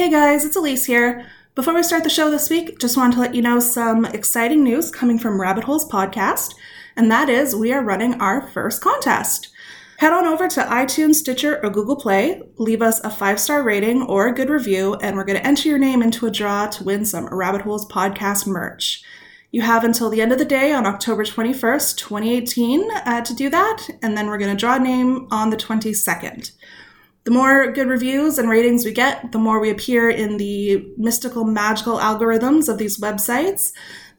Hey guys, it's Elise here. Before we start the show this week, just wanted to let you know some exciting news coming from Rabbit Holes Podcast, and that is we are running our first contest. Head on over to iTunes, Stitcher, or Google Play, leave us a five star rating or a good review, and we're going to enter your name into a draw to win some Rabbit Holes Podcast merch. You have until the end of the day on October 21st, 2018, uh, to do that, and then we're going to draw a name on the 22nd. The more good reviews and ratings we get, the more we appear in the mystical, magical algorithms of these websites,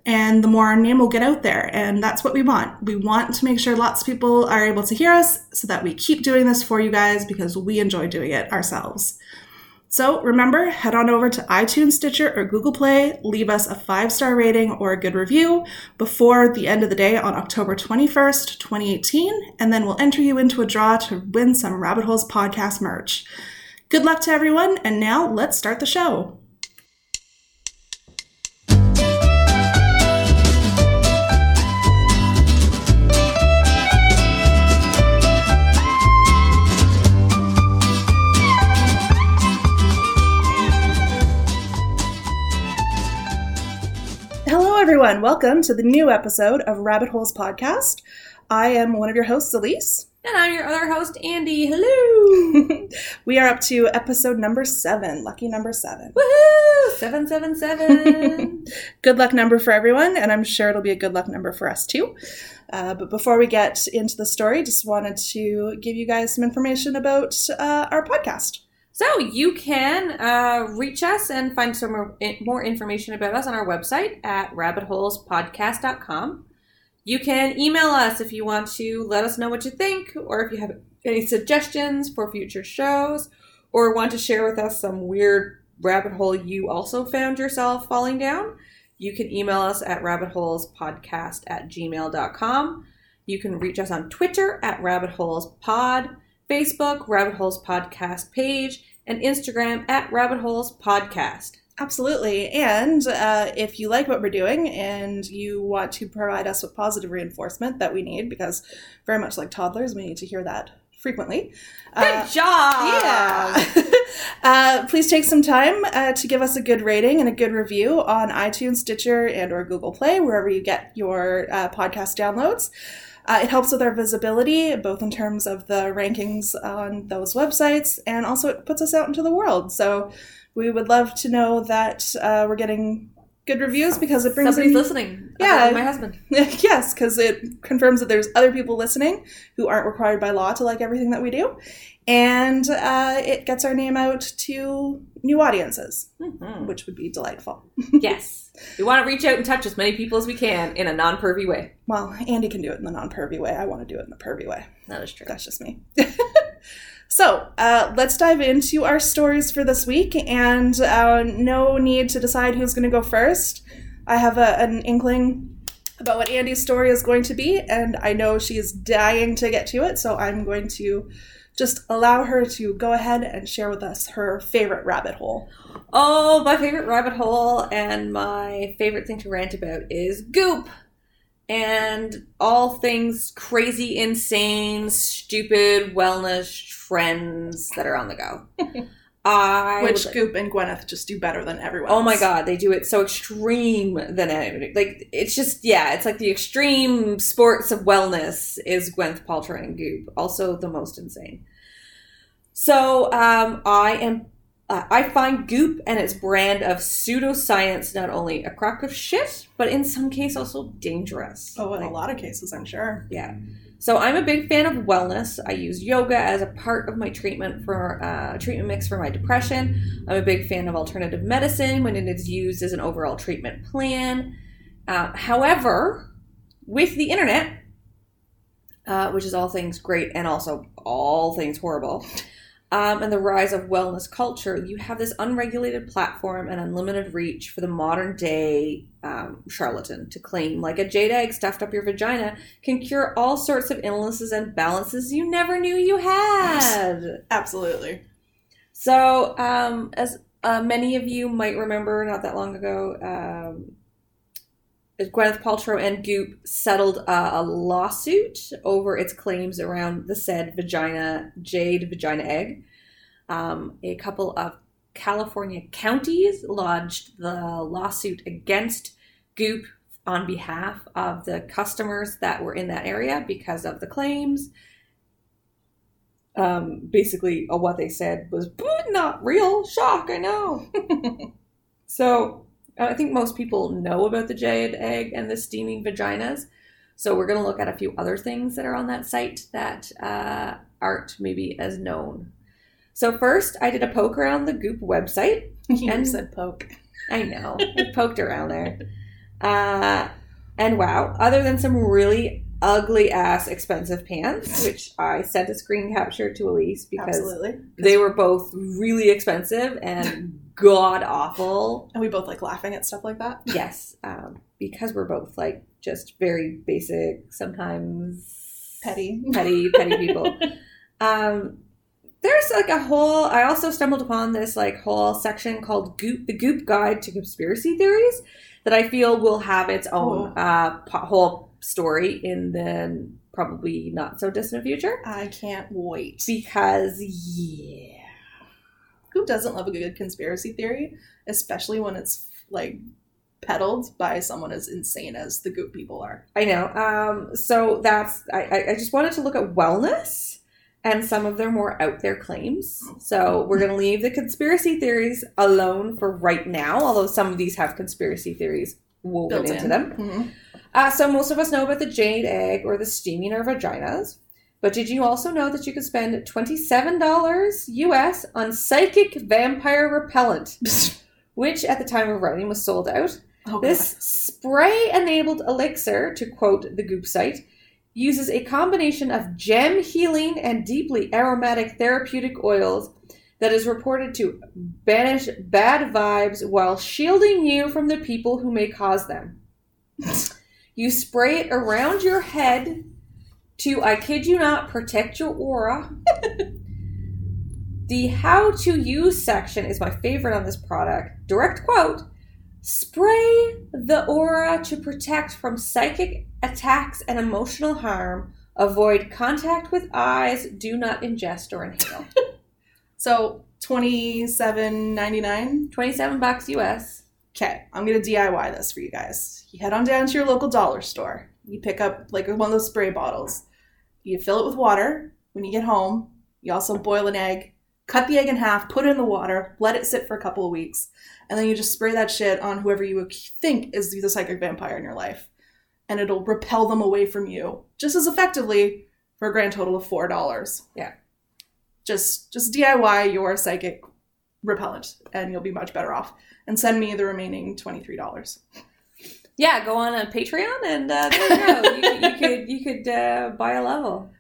and the more our name will get out there. And that's what we want. We want to make sure lots of people are able to hear us so that we keep doing this for you guys because we enjoy doing it ourselves. So remember, head on over to iTunes, Stitcher, or Google Play, leave us a five star rating or a good review before the end of the day on October 21st, 2018, and then we'll enter you into a draw to win some Rabbit Holes podcast merch. Good luck to everyone, and now let's start the show. Everyone. Welcome to the new episode of Rabbit Holes Podcast. I am one of your hosts, Elise. And I'm your other host, Andy. Hello. we are up to episode number seven, lucky number seven. Woohoo! 777. good luck number for everyone, and I'm sure it'll be a good luck number for us too. Uh, but before we get into the story, just wanted to give you guys some information about uh, our podcast. So you can uh, reach us and find some more, information about us on our website at rabbitholespodcast.com. You can email us if you want to let us know what you think, or if you have any suggestions for future shows, or want to share with us some weird rabbit hole you also found yourself falling down. You can email us at rabbitholespodcast at gmail.com. You can reach us on Twitter at rabbitholespod, Facebook, Rabbit Holes Podcast page, and Instagram at Rabbit Holes Podcast. Absolutely. And uh, if you like what we're doing and you want to provide us with positive reinforcement that we need, because very much like toddlers, we need to hear that frequently. Good uh, job! Yeah. uh, please take some time uh, to give us a good rating and a good review on iTunes, Stitcher, and or Google Play, wherever you get your uh, podcast downloads. Uh, it helps with our visibility, both in terms of the rankings on those websites, and also it puts us out into the world. So we would love to know that uh, we're getting good reviews because it brings Somebody's in listening. Yeah. My husband. yes, because it confirms that there's other people listening who aren't required by law to like everything that we do, and uh, it gets our name out to new audiences, Mhm. which would be delightful. yes. We want to reach out and touch as many people as we can in a non pervy way. Well, Andy can do it in the non-pervy way. I want to do it in the pervy way. That is true. That's just me. so uh, let's dive into our stories for this week, and uh, no need to decide who's going to go first. I have a, an inkling about what Andy's story is going to be, and I know she's dying to get to it, so I'm going to just allow her to go ahead and share with us her favorite rabbit hole. Oh, my favorite rabbit hole and my favorite thing to rant about is goop and all things crazy, insane, stupid wellness trends that are on the go. I Which would- Goop and Gwyneth just do better than everyone Oh my god, they do it so extreme than anybody. Like it's just yeah, it's like the extreme sports of wellness is Gwyneth Paltrow and Goop. Also the most insane. So um, I am. Uh, I find Goop and its brand of pseudoscience not only a crock of shit, but in some case also dangerous. Oh, in Like, a lot of cases, I'm sure. yeah. So I'm a big fan of wellness. I use yoga as a part of my treatment for uh, treatment mix for my depression. I'm a big fan of alternative medicine when it is used as an overall treatment plan. Uh, however, with the internet, uh, which is all things great and also all things horrible, um, and the rise of wellness culture, you have this unregulated platform and unlimited reach for the modern day um, charlatan to claim, like a jade egg stuffed up your vagina, can cure all sorts of illnesses and balances you never knew you had. Absolutely. So, um, as uh, many of you might remember, not that long ago, um, Gwyneth Paltrow and Goop settled a lawsuit over its claims around the said vagina jade vagina egg. Um, a couple of California counties lodged the lawsuit against Goop on behalf of the customers that were in that area because of the claims. Um, basically, uh, what they said was not real. Shock, I know. so, I think most people know about the jade egg and the steaming vaginas. So, we're going to look at a few other things that are on that site that uh, aren't maybe as known. So, first, I did a poke around the Goop website. You And- said poke. I know. I poked around there. Uh, and wow, other than some really ugly ass expensive pants, which I sent a screen capture to Elise because Absolutely. they were both really expensive and god awful. And we both like laughing at stuff like that. Yes, um, because we're both like just very basic, sometimes Petty. petty, petty people. Um, there's like a whole. I also stumbled upon this like whole section called "Goop: The Goop Guide to Conspiracy Theories" that I feel will have its own Oh. uh, po- whole story in the probably not so distant future. I can't wait. Because yeah, Who doesn't love a good conspiracy theory, especially when it's like peddled by someone as insane as the goop people are? I know. Um, so that's I, I- just wanted to look at wellness and some of their more out there claims. So we're gonna leave the conspiracy theories alone for right now, although some of these have conspiracy theories woven Built into in. them. Mhm. Uh, so most of us know about the jade egg or the steaming our vaginas. But did you also know that you could spend $27 US on psychic vampire repellent, which at the time of writing was sold out? Oh, This spray enabled elixir, to quote the Goop site, uses a combination of gem healing and deeply aromatic therapeutic oils that is reported to banish bad vibes while shielding you from the people who may cause them. you spray it around your head to, I kid you not, protect your aura. the how to use section is my favorite on this product. Direct quote Spray the aura to protect from psychic attacks and emotional harm. Avoid contact with eyes. Do not ingest or inhale. So twenty seven ninety nine. 27 bucks US. Okay, I'm gonna DIY this for you guys. You head on down to your local dollar store. You pick up like one of those spray bottles. You fill it with water. When you get home, you also boil an egg. Cut the egg in half, put it in the water, let it sit for a couple of weeks, and then you just spray that shit on whoever you think is the psychic vampire in your life, and it'll repel them away from you just as effectively for a grand total of four dollars. Yeah. Just just DIY your psychic repellent, and you'll be much better off and send me the remaining $23. Yeah, go on a Patreon and uh, there you go. you, you could you could uh, buy a level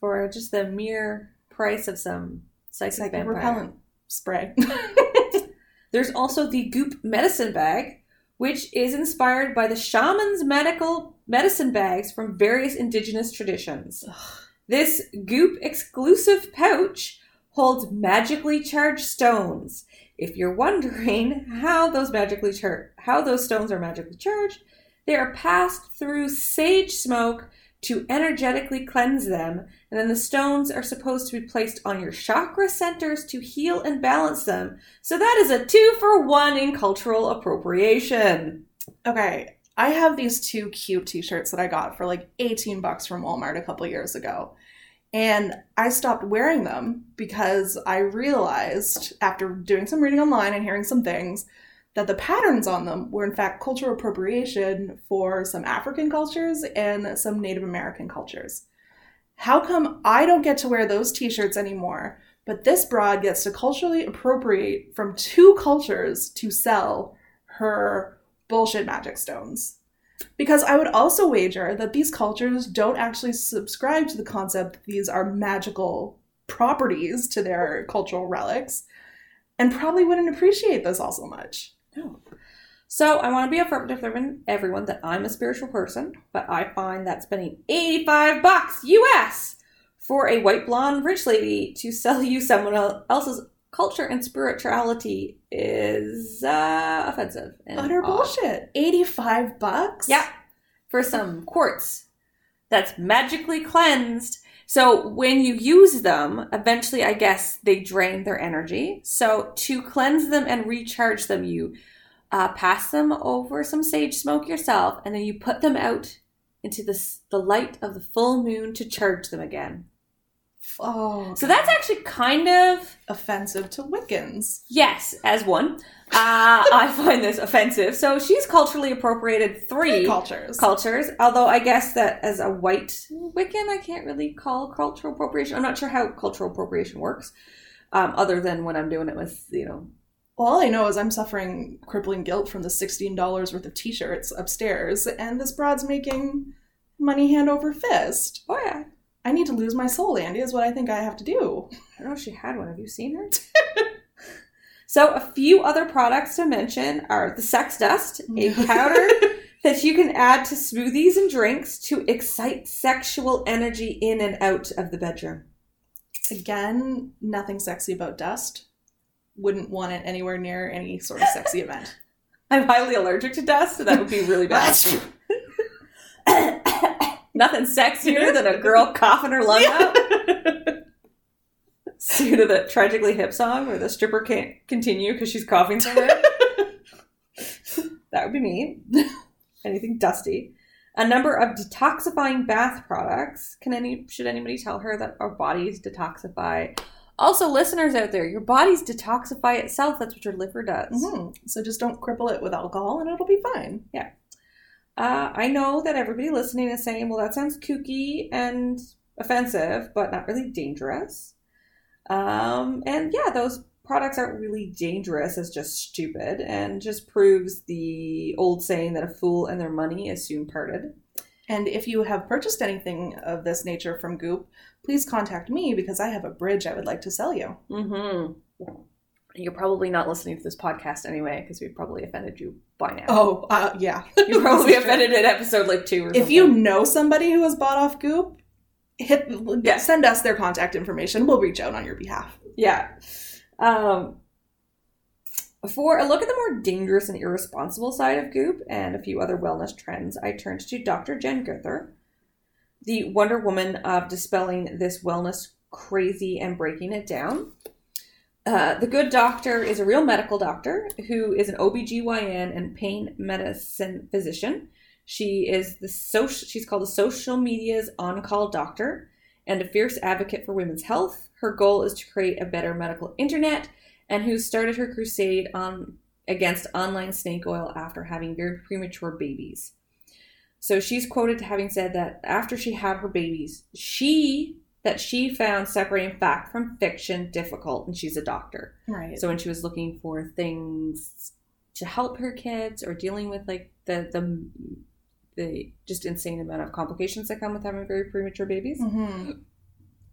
for just the mere price of some psychic Psychic vampire. repellent spray. There's also the Goop medicine bag, which is inspired by the shaman's medical medicine bags from various indigenous traditions. This Goop exclusive pouch holds magically charged stones. If you're wondering how those magically char- how those stones are magically charged, they are passed through sage smoke to energetically cleanse them, and then the stones are supposed to be placed on your chakra centers to heal and balance them. So that is a two for one in cultural appropriation. okay, I have these two cute t-shirts that I got for like 18 bucks from Walmart a couple years ago. And I stopped wearing them because I realized after doing some reading online and hearing some things that the patterns on them were in fact cultural appropriation for some African cultures and some Native American cultures. How come I don't get to wear those t-shirts anymore, but this broad gets to culturally appropriate from two cultures to sell her bullshit magic stones? Because I would also wager that these cultures don't actually subscribe to the concept that these are magical properties to their cultural relics and probably wouldn't appreciate this all so much. No. So I want to be with everyone, everyone that I'm a spiritual person, but I find that spending 85 bucks US for a white blonde rich lady to sell you someone else's culture and spirituality is uh, offensive. And Utter odd. bullshit. 85 bucks? Yeah. For some quartz that's magically cleansed So when you use them, eventually, I guess they drain their energy. So to cleanse them and recharge them, you uh, pass them over some sage smoke yourself, and then you put them out into the the light of the full moon to charge them again. Oh, So that's actually kind of offensive to Wiccans. yes, as one. Uh, I find this offensive. So she's culturally appropriated three cultures. cultures. Although I guess that as a white Wiccan, I can't really call cultural appropriation. I'm not sure how cultural appropriation works, um, other than when I'm doing it with you know. Well, all I know is I'm suffering crippling guilt from the $16 worth of t shirts upstairs, and this broad's making money hand over fist. Oh yeah, I need to lose my soul, Andy, is what I think I have to do. I don't know if she had one. Have you seen her? so a few other products to mention are the sex dust, a powder that you can add to smoothies and drinks to excite sexual energy in and out of the bedroom. Again, nothing sexy about dust. Wouldn't want it anywhere near any sort of sexy event. I'm highly allergic to dust, so that would be really bad. Nothing sexier than a girl coughing her lung out. See to the tragically hip song where the stripper can't continue because she's coughing so hard. that would be me. Anything dusty. A number of detoxifying bath products. Can any should anybody tell her that our bodies detoxify? Also, listeners out there, your bodies detoxify itself. That's what your liver does. Mhm. So just don't cripple it with alcohol and it'll be fine. Uh, I know that everybody listening is saying, well, that sounds kooky and offensive, but not really dangerous. Um, and yeah, those products aren't really dangerous, it's just stupid and just proves the old saying that a fool and their money is soon parted. And if you have purchased anything of this nature from Goop, please contact me because I have a bridge I would like to sell you. Mm-hmm. You're probably not listening to this podcast anyway, because we've probably offended you by now. Oh, uh, yeah. you probably offended at episode like two or something. If you know somebody who has bought off Goop, hit Yeah. send us their contact information. We'll reach out on your behalf. Yeah. Um, for a look at the more dangerous and irresponsible side of Goop and a few other wellness trends, I turned to Dr. Jen Gunter, the Wonder Woman of dispelling this wellness crazy and breaking it down. Uh, the good doctor is a real medical doctor who is an OBGYN and pain medicine physician. She is the social she's called the social media's on-call doctor and a fierce advocate for women's health. Her goal is to create a better medical internet and who started her crusade on against online snake oil after having very premature babies. So she's quoted to having said that after she had her babies, she that she found separating fact from fiction difficult and she's a doctor. Right. So when she was looking for things to help her kids or dealing with like the the the just insane amount of complications that come with having very premature babies. hmm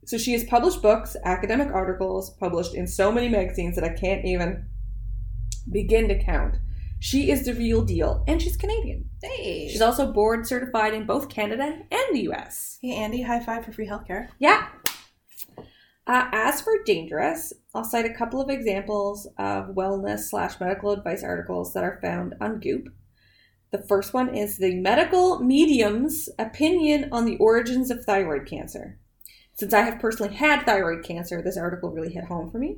So she has published books, academic articles, published in so many magazines that I can't even begin to count. She is the real deal, and she's Canadian. Hey. She's also board certified in both Canada and the US. hey, Andy, high five for free healthcare. Yeah. Uh, as for dangerous, I'll cite a couple of examples of wellness slash medical advice articles that are found on Goop. The first one is the medical medium's opinion on the origins of thyroid cancer. Since I have personally had thyroid cancer, this article really hit home for me.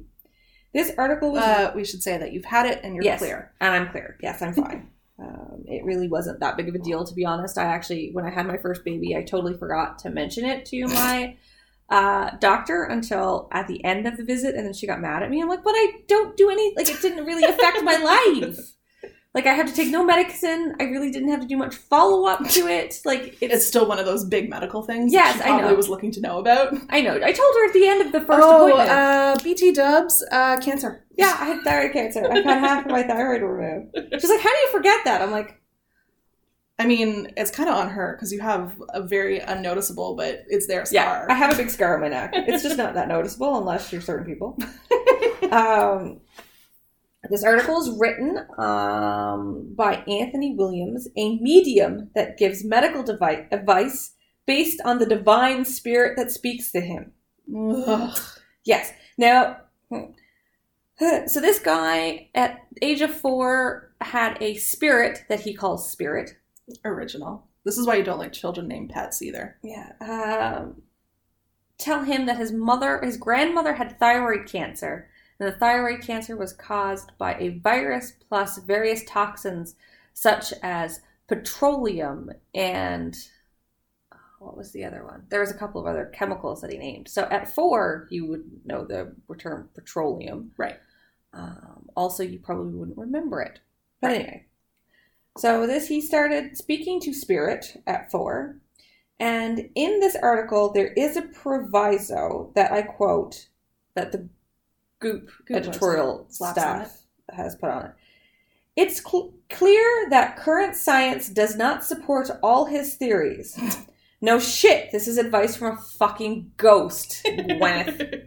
This article was Uh, we should say that you've had it and you're Yes. clear. and I'm clear. Yes, I'm fine. um, it really wasn't that big of a deal, to be honest. I actually, when I had my first baby, I totally forgot to mention it to my uh, doctor until at the end of the visit, and then she got mad at me. I'm like, but I don't do any, like, it didn't really affect my life. Like, I had to take no medicine. I really didn't have to do much follow up to it. Like, it's, It's still one of those big medical things Yes, that I know. was looking to know about. I know. I told her at the end of the first oh, appointment. uh, BT dubs, uh, cancer. yeah, I had thyroid cancer. I've had half of my thyroid removed. She's like, how do you forget that? I'm like, I mean, it's kind of on her because you have a very unnoticeable, but it's their Yeah, scar. I have a big scar on my neck. It's just not that noticeable unless you're certain people. um, this article is written um, by Anthony Williams, a medium that gives medical advice based on the divine spirit that speaks to him. Ugh. Yes. Now, so this guy at age of four had a spirit that he calls spirit. Original. This is why you don't like children named pets either. Yeah. Um, tell him that his mother, his grandmother had thyroid cancer. And the thyroid cancer was caused by a virus plus various toxins such as petroleum and what was the other one? There was a couple of other chemicals that he named. So at four, you would know the term petroleum. Right. Um, also, you probably wouldn't remember it. But anyway, so this he started speaking to spirit at four, and in this article there is a proviso that I quote that the Goop, Goop editorial staff has put on it. It's cl- clear that current science does not support all his theories. No shit, this is advice from a fucking ghost, Gwyneth.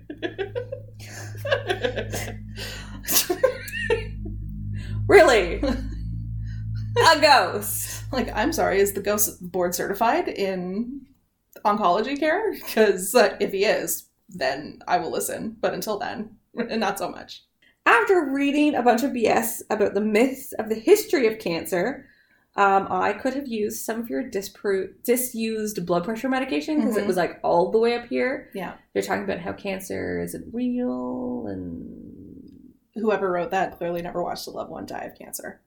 really? A ghost. like, I'm sorry, is the ghost board certified in oncology care? Because uh, if he is, then I will listen. But until then, not so much. After reading a bunch of BS about the myths of the history of cancer, um, I could have used some of your dispro- disused blood pressure medication because it Mhm. was like all the way up here. Yeah. They're talking about how cancer isn't real and Whoever wrote that clearly never watched a loved one die of cancer.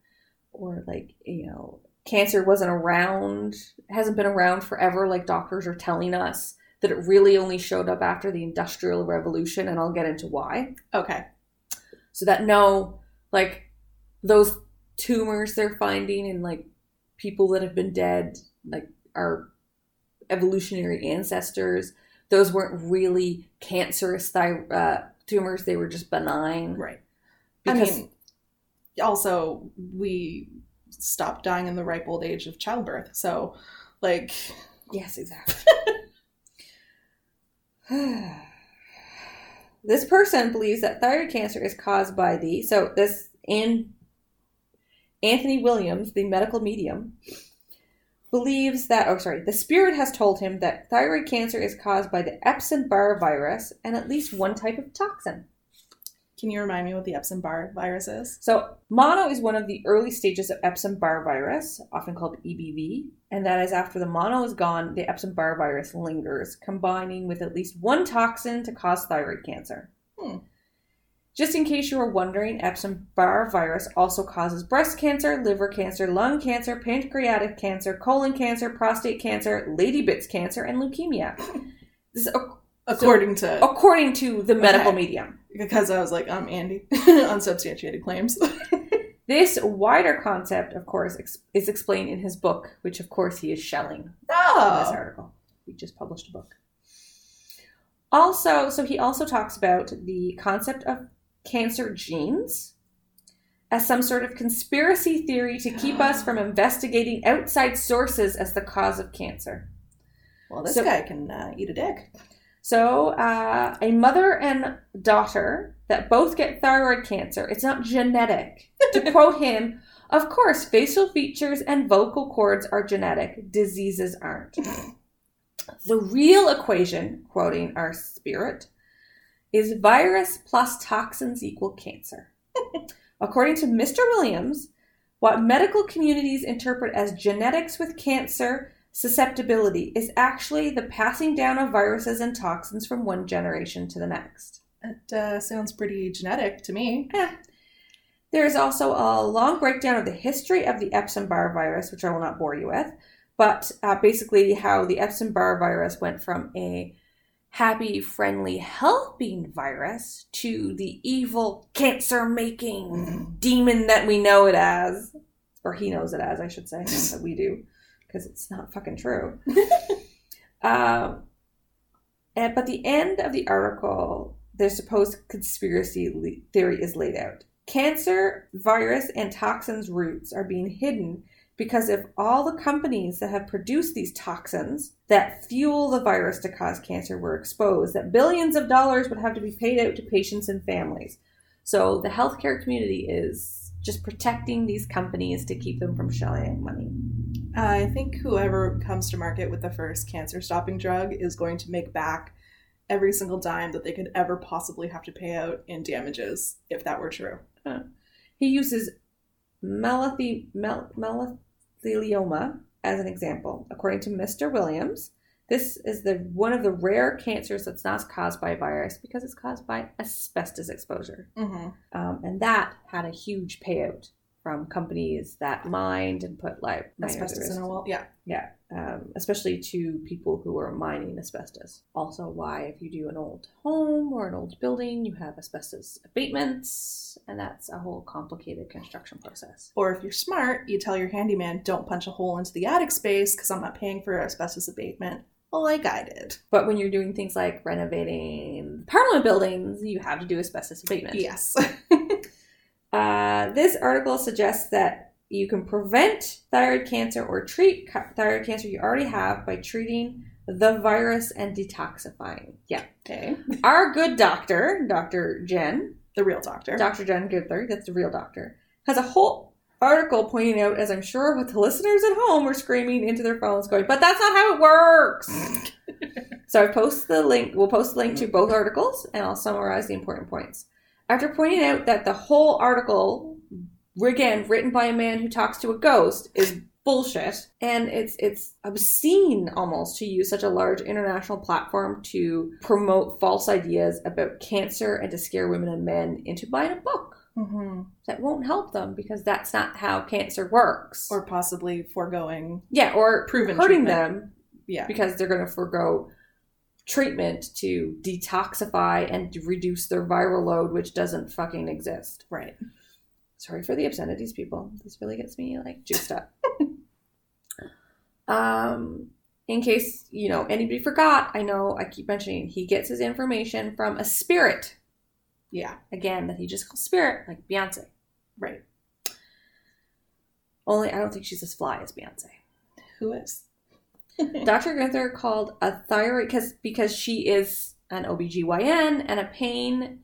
or like you know cancer wasn't around hasn't been around forever like doctors are telling us that it really only showed up after the industrial revolution and i'll get into why Okay. so that no like those tumors they're finding in like people that have been dead like our evolutionary ancestors those weren't really cancerous thy- uh, tumors they were just benign Right. because I mean, also, we stopped dying in the ripe old age of childbirth. So, like, Yes, exactly. this person believes that thyroid cancer is caused by the so this in Anthony Williams, the medical medium, believes that oh sorry, the spirit has told him that thyroid cancer is caused by the Epstein-Barr virus and at least one type of toxin. Can you remind me what the Epstein Barr virus is? So, mono is one of the early stages of Epstein Barr virus, often called EBV, and that is after the mono is gone, the Epstein Barr virus lingers, combining with at least one toxin to cause thyroid cancer. Hmm. Just in case you were wondering, Epstein Barr virus also causes breast cancer, liver cancer, lung cancer, pancreatic cancer, colon cancer, prostate cancer, Lady Bits cancer, and leukemia. This According to according to the medical Okay. medium. because I was like, I'm Andy, unsubstantiated claims. This wider concept, of course, ex- is explained in his book, which, of course, he is shelling in this oh, article. He just published a book. Also, so he also talks about the concept of cancer genes as some sort of conspiracy theory to keep us from investigating outside sources as the cause of cancer. well, this So- guy can uh, eat a dick. So, uh, a mother and daughter that both get thyroid cancer, it's not genetic. to quote him, of course, facial features and vocal cords are genetic, diseases aren't. The real equation, quoting our spirit, is virus plus toxins equal cancer. According to Mr. Williams, what medical communities interpret as genetics with cancer susceptibility is actually the passing down of viruses and toxins from one generation to the next. That uh, sounds pretty genetic to me. There is also a long breakdown of the history of the Epstein Barr virus, which I will not bore you with, but uh, basically how the Epstein Barr virus went from a happy, friendly, helping virus to the evil, cancer making demon that we know it as. Or he knows it as, I should say, that we do, because it's not fucking true. um, and, but the end of the article, their supposed conspiracy le- theory is laid out. Cancer, virus, and toxins roots are being hidden because if all the companies that have produced these toxins that fuel the virus to cause cancer were exposed, that billions of dollars would have to be paid out to patients and families. So the healthcare community is just protecting these companies to keep them from shelling money. I think whoever comes to market with the first cancer stopping drug is going to make back every single dime that they could ever possibly have to pay out in damages if that were true. He uses mel- mesothelioma as an example. According to Mr. Williams, This is the one of the rare cancers that's not caused by a virus because it's caused by asbestos exposure. Mm-hmm. Um, and that had a huge payout from companies that mined and put like Asbestos in a wall. Yeah. Yeah, um, especially to people who are mining asbestos. Also, why if you do an old home or an old building, you have asbestos abatements, and that's a whole complicated construction process. Or if you're smart, you tell your handyman, don't punch a hole into the attic space because I'm not paying for asbestos abatement like I did. But when you're doing things like renovating parliament buildings, you have to do asbestos abatement. Yes. Uh, this article suggests that you can prevent thyroid cancer or treat thyroid cancer you already have by treating the virus and detoxifying. Yeah. okay. Our good doctor, Dr. Jen, The real doctor. Dr. Jen Goodler, that's the real doctor, has a whole article pointing out, as I'm sure what the listeners at home are screaming into their phones, going, but that's not how it works. so I post the link, we'll post the link to both articles, and I'll summarize the important points. After pointing out that the whole article, again, written by a man who talks to a ghost, is bullshit, and it's it's obscene almost to use such a large international platform to promote false ideas about cancer and to scare women and men into buying a book hmm that won't help them because that's not how cancer works. Or possibly foregoing. yeah, or proven hurting treatment. them Yeah. because they're going to forego treatment to detoxify and reduce their viral load, which doesn't fucking exist. Right. Sorry for the obscenities, people. This really gets me like juiced up. um, in case you know anybody forgot, I know I keep mentioning he gets his information from a spirit. Yeah. Again, that he just calls spirit, like Beyonce. Right. Only I don't think she's as fly as Beyonce. Who is? Dr. Gunter called a thyroid because because she is an OBGYN and a pain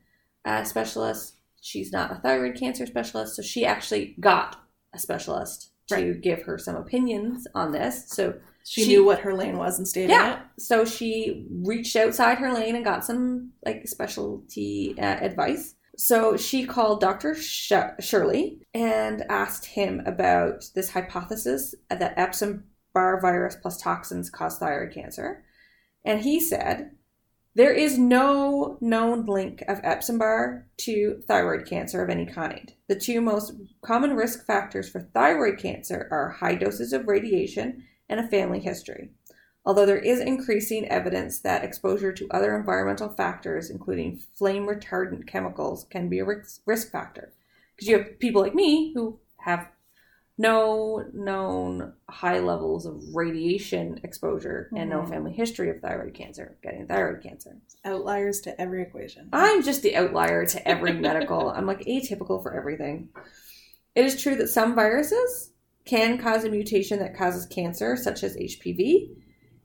uh, specialist. She's not a thyroid cancer specialist, so she actually got a specialist to Right. give her some opinions on this. So She, She- knew what her lane was and stayed in yeah, it. so she reached outside her lane and got some like specialty uh, advice. So she called Dr. Sh- Shirley and asked him about this hypothesis that Virus plus toxins cause thyroid cancer. And he said, there is no known link of Epstein-Barr to thyroid cancer of any kind. The two most common risk factors for thyroid cancer are high doses of radiation and a family history. Although there is increasing evidence that exposure to other environmental factors, including flame retardant chemicals, can be a risk factor. Because you have people like me who have no known high levels of radiation exposure and no Mhm. family history of thyroid cancer, getting thyroid cancer. Outliers to every equation. I'm just the outlier to every medical. I'm like atypical for everything. It is true that some viruses can cause a mutation that causes cancer, such as HPV.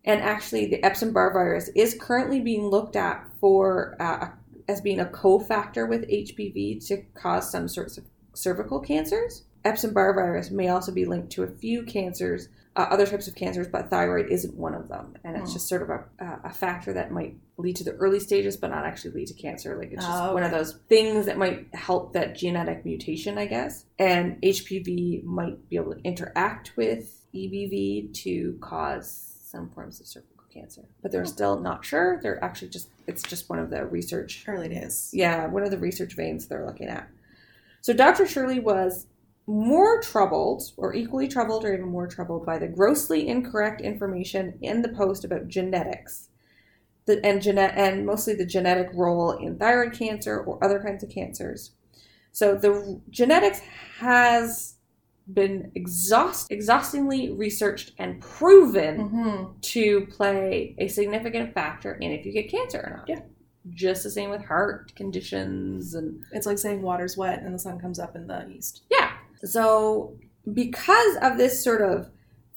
And actually, the Epstein Barr virus is currently being looked at for uh, as being a cofactor with HPV to cause some sorts of cervical cancers. Epstein Barr virus may also be linked to a few cancers, uh, other types of cancers, but thyroid isn't one of them. And it's Hmm. just sort of a, a factor that might lead to the early stages, but not actually lead to cancer. Like it's just Oh, one of those things that might help that genetic mutation, I guess. And HPV might be able to interact with EBV to cause some forms of cervical cancer, but they're Hmm. still not sure. They're actually just it's just one of the research Early days. yeah, one of the research veins they're looking at. So Dr. Shirley was more troubled, or equally troubled, or even more troubled by the grossly incorrect information in the post about genetics, the, and genet- and mostly the genetic role in thyroid cancer or other kinds of cancers. So the genetics has been exhaust exhaustingly researched and proven hmm to play a significant factor in if you get cancer or not. Yeah. Just the same with heart conditions and It's like saying water's wet and the sun comes up in the east. yeah. So because of this sort of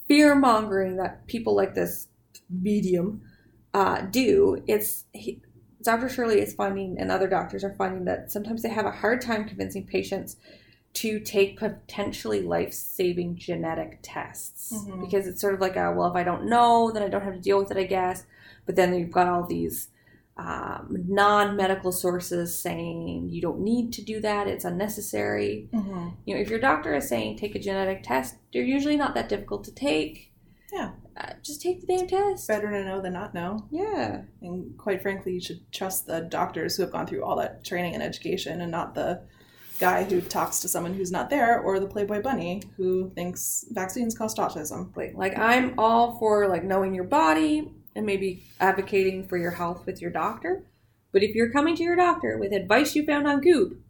fear mongering that people like this medium uh, do, it's he, Dr. Shirley is finding, and other doctors are finding that sometimes they have a hard time convincing patients to take potentially life-saving genetic tests Mhm. because it's sort of like a well, if I don't know, then I don't have to deal with it, I guess. But then you've got all these um, non-medical sources saying you don't need to do that; it's unnecessary Mm-hmm. you know, if your doctor is saying take a genetic test, they're usually not that difficult to take. Yeah. uh, just take the damn test. Better to know than not know. Yeah. And quite frankly, you should trust the doctors who have gone through all that training and education and not the guy who talks to someone who's not there or the Playboy bunny who thinks vaccines cause autism. Like, like I'm all for like knowing your body and maybe advocating for your health with your doctor. But if you're coming to your doctor with advice you found on Goop,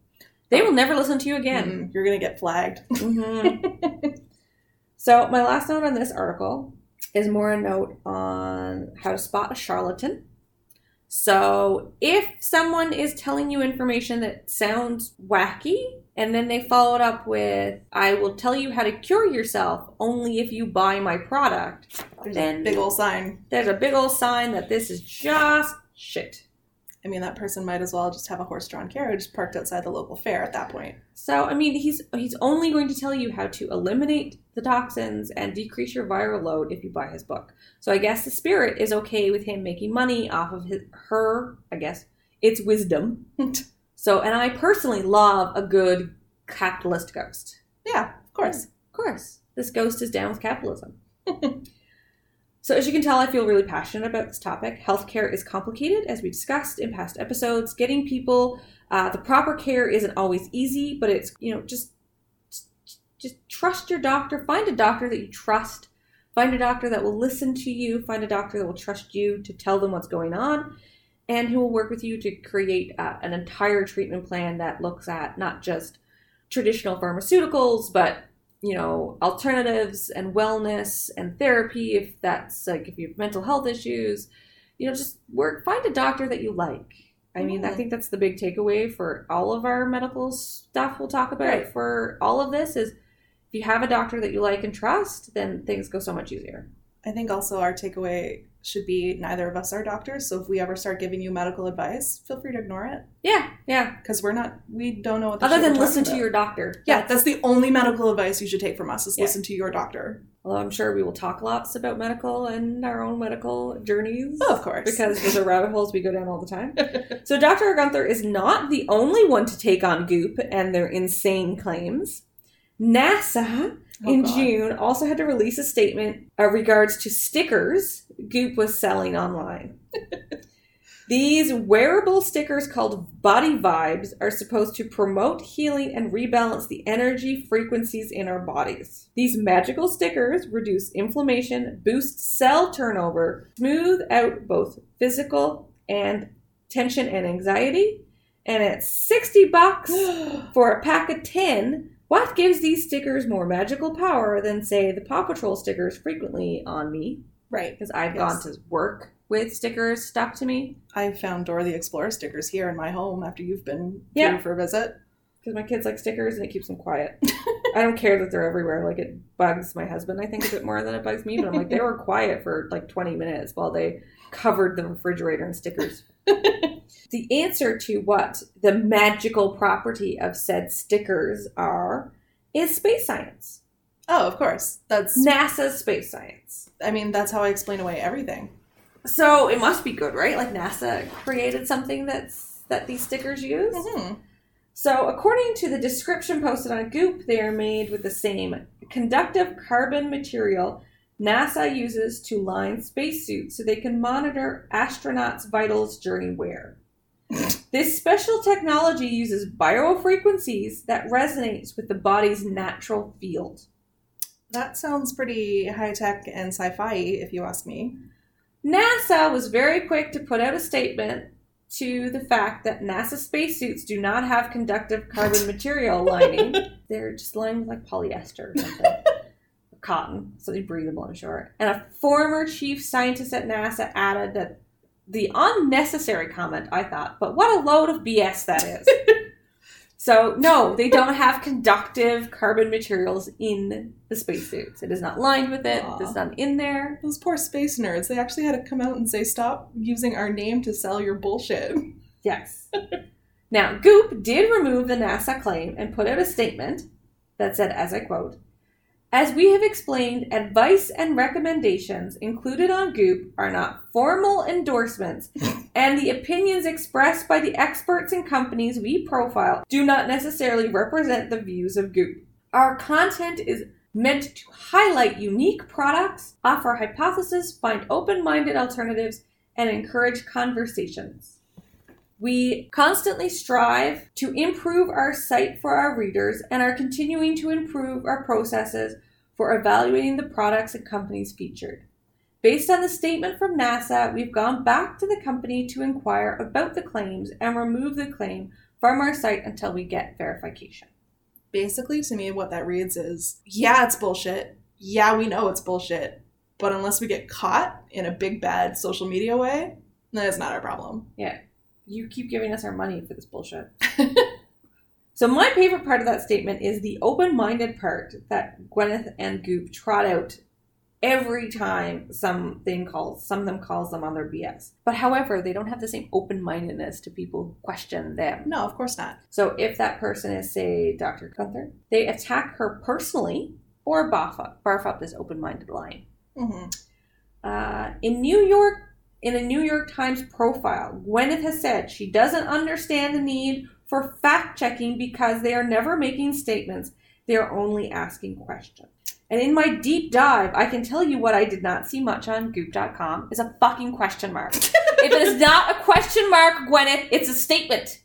they will never listen to you again. Mm, you're going to get flagged. Mhm. so, my last note on this article is more a note on how to spot a charlatan. So, if someone is telling you information that sounds wacky, and then they follow it up with, I will tell you how to cure yourself only if you buy my product, There's Then- a big old sign. there's a big old sign that this is just shit. I mean, that person might as well just have a horse-drawn carriage parked outside the local fair at that point. So I mean, he's he's only going to tell you how to eliminate the toxins and decrease your viral load if you buy his book. So I guess the spirit is okay with him making money off of his her. I guess it's wisdom. so and I personally love a good capitalist ghost. Yeah, of course. Of course, this ghost is down with capitalism. So, as you can tell, I feel really passionate about this topic. Healthcare is complicated, as we discussed in past episodes. Getting people uh, the proper care isn't always easy, but it's, you know, just, just trust your doctor. Find a doctor that you trust. Find a doctor that will listen to you. Find a doctor that will trust you to tell them what's going on and who will work with you to create uh, an entire treatment plan that looks at not just traditional pharmaceuticals, but you know alternatives and wellness and therapy if that's like if you have mental health issues you know just work find a doctor that you like i mean i Mhm. think that's the big takeaway for all of our medical stuff we'll talk about Right. for all of this is if you have a doctor that you like and trust then things go so much easier I think also our takeaway should be neither of us are doctors, so if we ever start giving you medical advice, feel free to ignore it yeah yeah because we're not, we don't know what. The other than listen to about. your doctor Yeah, that's the only medical advice you should take from us is Yeah. listen to your doctor. although i'm sure we will talk lots about medical and our own medical journeys Oh, of course. because those are rabbit holes we go down all the time. So Dr. Gunter is not the only one to take on Goop and their insane claims. NASA Oh, in God. June also had to release a statement uh, regards to stickers Goop was selling online. These wearable stickers called body vibes are supposed to promote healing and rebalance the energy frequencies in our bodies. These magical stickers reduce inflammation, boost cell turnover, smooth out both physical and tension and anxiety. And at 60 bucks for a pack of 10, what gives these stickers more magical power than, say, the Paw Patrol stickers frequently on me? right. Because I've Yes. gone to work with stickers stuck to me. I found Dora the Explorer stickers here in my home after you've been Yeah. here for a visit. Because my kids like stickers and it keeps them quiet. I don't care that they're everywhere. Like it bugs my husband, I think, a bit more than it bugs me. But I'm like, they were quiet for like 20 minutes while they covered the refrigerator in stickers. the answer to what the magical property of said stickers are is space science. Oh, of course. That's. NASA's space science. I mean, that's how I explain away everything. So it must be good, right? Like NASA created something that's that these stickers use. hmm So, according to the description posted on Goop, they are made with the same conductive carbon material NASA uses to line spacesuits so they can monitor astronauts' vitals during wear. this special technology uses biofrequencies that resonates with the body's natural field. That sounds pretty high tech and sci fi, if you ask me. NASA was very quick to put out a statement to the fact that NASA spacesuits do not have conductive carbon material lining. They're just lined with like polyester or something. Cotton, something breathable, I'm sure. And a former chief scientist at NASA added that the unnecessary comment, I thought, but what a load of BS that is. so, no, they don't have conductive carbon materials in the spacesuits. It is not lined with it, Aw. it's not in there. Those poor space nerds, they actually had to come out and say, stop using our name to sell your bullshit. Yes. now, Goop did remove the NASA claim and put out a statement that said, as I quote, as we have explained, advice and recommendations included on Goop are not formal endorsements, and the opinions expressed by the experts and companies we profile do not necessarily represent the views of Goop. Our content is meant to highlight unique products, offer hypotheses, find open minded alternatives, and encourage conversations. We constantly strive to improve our site for our readers and are continuing to improve our processes for evaluating the products and companies featured. Based on the statement from NASA, we've gone back to the company to inquire about the claims and remove the claim from our site until we get verification. Basically, to me, what that reads is yeah, it's bullshit. Yeah, we know it's bullshit. But unless we get caught in a big bad social media way, then it's not our problem. Yeah, you keep giving us our money for this bullshit. so, my favorite part of that statement is the open minded part that Gwyneth and Goop trot out every time something calls some of them calls them on their BS. But however, they don't have the same open mindedness to people who question them. No, of course not. So if that person is, say, Dr. Gunter, they attack her personally or barf up, barf up this open minded line. hmm Uh, in New York, in a New York Times profile, Gwyneth has said she doesn't understand the need for fact checking because they are never making statements, they are only asking questions. And in my deep dive, I can tell you what I did not see much on goop.com is a fucking question mark. if it is not a question mark, Gwyneth, it's a statement.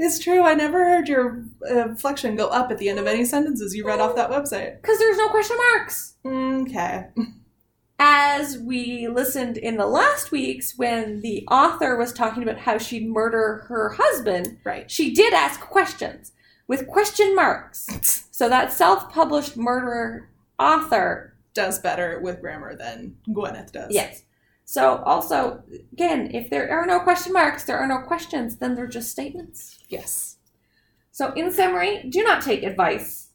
It's true. I never heard your uh, inflection go up at the end of any sentences you read off that website. Because there's no question marks. Okay. as we listened in the last weeks when the author was talking about how she'd murder her husband, Right. she did ask questions with question marks. So that self-published murderer author, Does better with grammar than Gwyneth does. yes. So also, again, if there are no question marks, there are no questions, then they're just statements. Yes. So in summary, do not take advice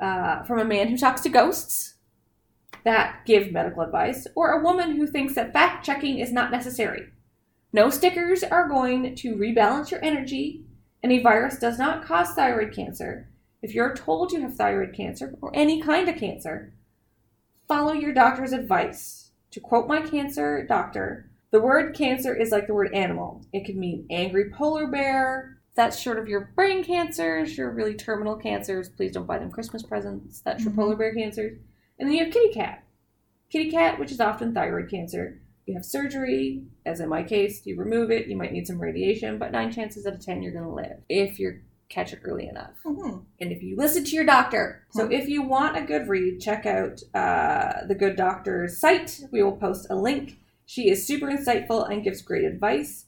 uh, from a man who talks to ghosts that give medical advice, or a woman who thinks that fact checking is not necessary. No stickers are going to rebalance your energy, and a virus does not cause thyroid cancer. If you're told you have thyroid cancer or any kind of cancer, follow your doctor's advice. To quote my cancer doctor, the word cancer is like the word animal. It could mean angry polar bear. That's short of your brain cancers, your really terminal cancers. Please don't buy them Christmas presents. That's your Mhm. polar bear cancers. And then you have kitty cat. Kitty cat, which is often thyroid cancer. You have surgery, as in my case, you remove it, you might need some radiation, but nine chances out of ten you're going to live if you catch it early enough hmm and if you listen to your doctor. So Hmm. if you want a good read, check out uh, the Good Doctor's site. We will post a link. She is super insightful and gives great advice.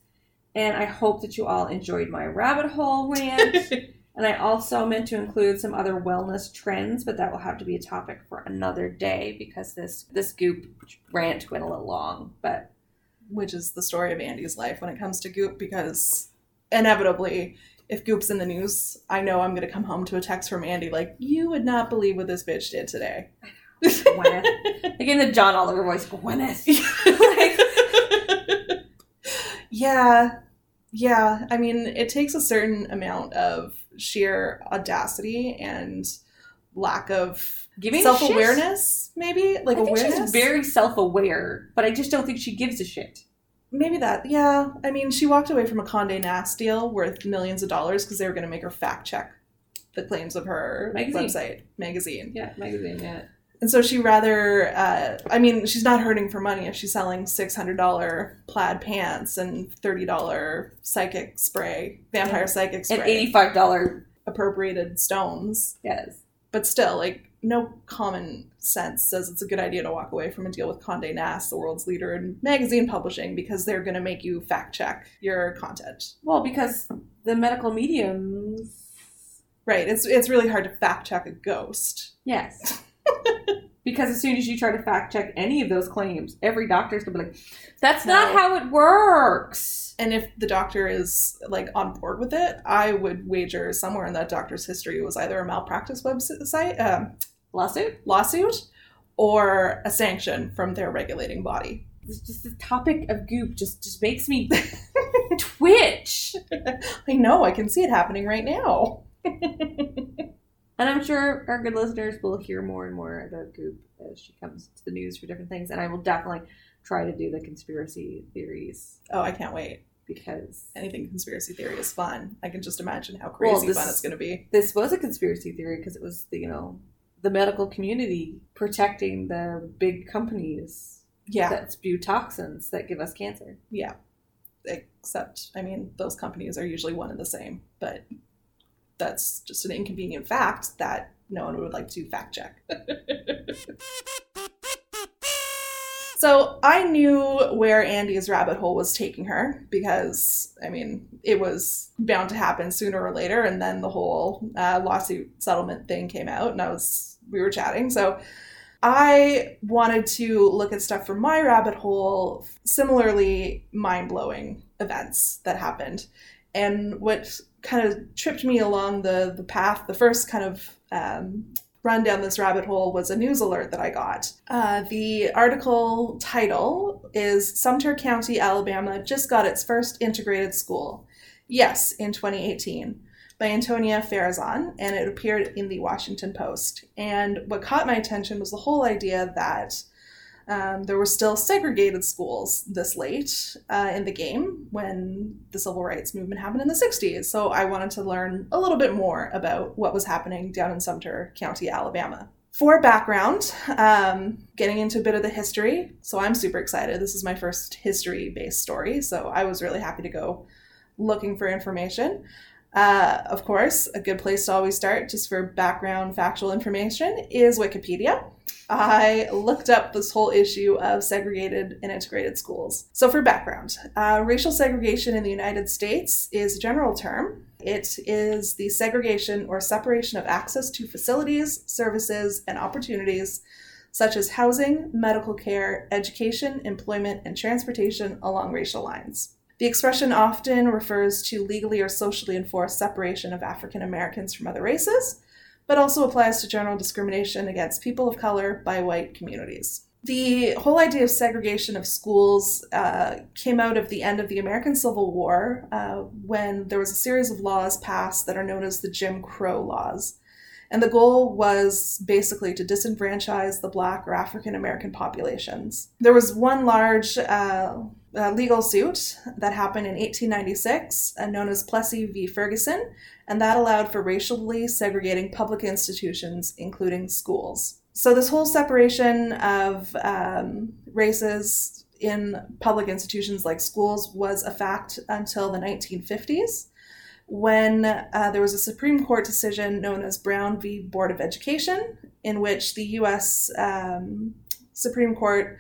And I hope that you all enjoyed my rabbit hole rant. and I also meant to include some other wellness trends, but that will have to be a topic for another day because this this goop rant went a little long. But Which is the story of Andy's life when it comes to Goop, because inevitably, if Goop's in the news, I know I'm going to come home to a text from Andy like, you would not believe what this bitch did today. Gwyneth, again, the John Oliver voice, Gwyneth. like, yeah. Yeah. I mean, it takes a certain amount of sheer audacity and lack of giving self awareness, maybe? Like I think awareness? she's very self-aware, but I just don't think she gives a shit. Maybe that. Yeah. I mean, she walked away from a Conde Nast deal worth millions of dollars because they were going to make her fact check the claims of her Magazine. website magazine. Yeah, magazine. Yeah, And so she rather, uh, I mean, she's not hurting for money if she's selling $600 plaid pants and $30 psychic spray, vampire Yeah. psychic and eighty-five dollar. appropriated stones. Yes, But still, like, no common sense says it's a good idea to walk away from a deal with Conde Nast, the world's leader in magazine publishing, because they're going to make you fact check your content. well, because the medical mediums. Right. It's it's really hard to fact check a ghost. Yes. because as soon as you try to fact check any of those claims, every doctor's gonna be like, "That's not how it works." And if the doctor is like on board with it, I would wager somewhere in that doctor's history was either a malpractice website um, Lawsuit. lawsuit or a sanction from their regulating body. It's just the topic of goop just just makes me twitch. I know, I can see it happening right now. And I'm sure our good listeners will hear more and more about Goop as she comes to the news for different things. And I will definitely try to do the conspiracy theories Oh, I can't wait. because Anything conspiracy theory is fun. I can just imagine how crazy this- fun it's going to be. this was a conspiracy theory because it was the, you know, the medical community protecting the big companies Yeah. that spew toxins that give us cancer. Yeah. Except, I mean, those companies are usually one and the same, but that's just an inconvenient fact that no one would like to fact check. so I knew where Andy's rabbit hole was taking her because, I mean, it was bound to happen sooner or later. And then the whole uh, lawsuit settlement thing came out, and I was, we were chatting. So I wanted to look at stuff from my rabbit hole, similarly mind blowing events that happened. And what kind of tripped me along the, the path, the first kind of um, run down this rabbit hole was a news alert that I got. Uh, the article title is Sumter County, Alabama just got its first integrated school. Yes, in 2018 by Antonia Farzan, and it appeared in the Washington Post. And what caught my attention was the whole idea that um, there were still segregated schools this late uh, in the game when the civil rights movement happened in the 60s. So I wanted to learn a little bit more about what was happening down in Sumter County, Alabama. For background, um, getting into a bit of the history. So I'm super excited. This is my first history based story. So I was really happy to go looking for information. Uh, of course, a good place to always start, just for background factual information, is Wikipedia. I looked up this whole issue of segregated and integrated schools. So, for background, uh, racial segregation in the United States is a general term. It is the segregation or separation of access to facilities, services, and opportunities such as housing, medical care, education, employment, and transportation along racial lines. The expression often refers to legally or socially enforced separation of African Americans from other races, but also applies to general discrimination against people of color by white communities. The whole idea of segregation of schools uh, came out of the end of the American Civil War uh, when there was a series of laws passed that are known as the Jim Crow laws. And the goal was basically to disenfranchise the Black or African American populations. There was one large uh, uh, legal suit that happened in 1896, uh, known as Plessy v. Ferguson, and that allowed for racially segregating public institutions, including schools. So, this whole separation of um, races in public institutions like schools was a fact until the 1950s when uh, there was a Supreme Court decision known as Brown v. Board of Education, in which the US um, Supreme Court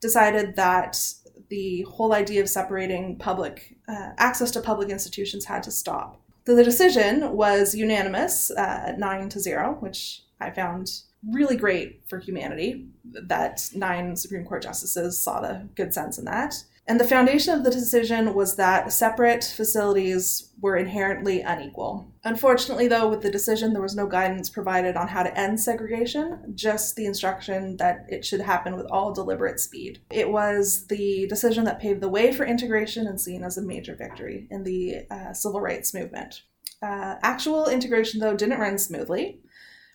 decided that the whole idea of separating public uh, access to public institutions had to stop. So the decision was unanimous uh, at nine to zero, which I found really great for humanity that nine Supreme Court justices saw the good sense in that. And the foundation of the decision was that separate facilities were inherently unequal. Unfortunately, though, with the decision, there was no guidance provided on how to end segregation, just the instruction that it should happen with all deliberate speed. It was the decision that paved the way for integration and seen as a major victory in the uh, civil rights movement. Uh, actual integration, though, didn't run smoothly.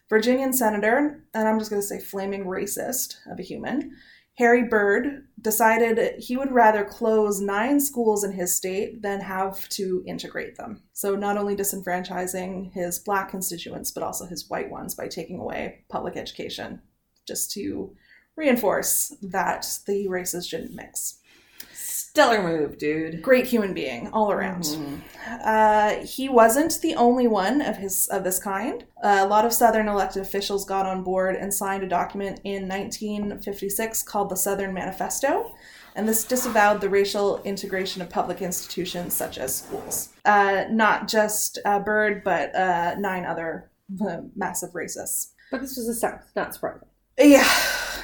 Virginian senator, and I'm just going to say flaming racist of a human, Harry Byrd decided he would rather close nine schools in his state than have to integrate them. So, not only disenfranchising his black constituents, but also his white ones by taking away public education, just to reinforce that the races shouldn't mix. Stellar move, dude. Great human being all around. Mhm. Uh, he wasn't the only one of his of this kind. Uh, a lot of Southern elected officials got on board and signed a document in 1956 called the Southern Manifesto, and this disavowed the racial integration of public institutions such as schools. Uh, not just uh, Byrd, but uh, nine other uh, massive racists. But this was the South, not surprising. Yeah,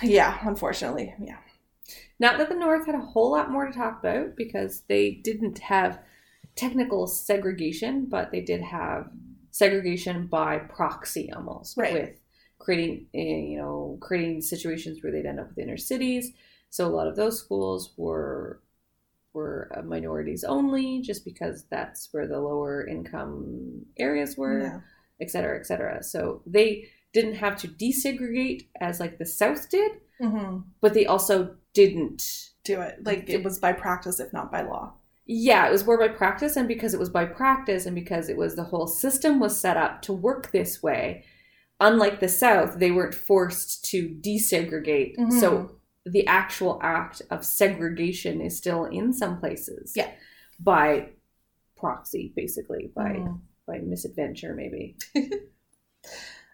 yeah. Unfortunately, yeah. Not that the North had a whole lot more to talk about because they didn't have technical segregation, but they did have segregation by proxy almost Right. with creating eh, you know creating situations where they'd end up with inner cities. So a lot of those schools were were uh, minorities only, just because that's where the lower income areas were yeah. et cetera, et cetera. So they didn't have to desegregate as like the South did, hmm but they also didn't. Do it like it was by practice, if not by law. Yeah, it was more by practice, and because it was by practice, and because it was the whole system was set up to work this way, unlike the South, they weren't forced to desegregate. Mhm. So the actual act of segregation is still in some places. Yeah. By proxy, basically, by Mhm. by misadventure, maybe.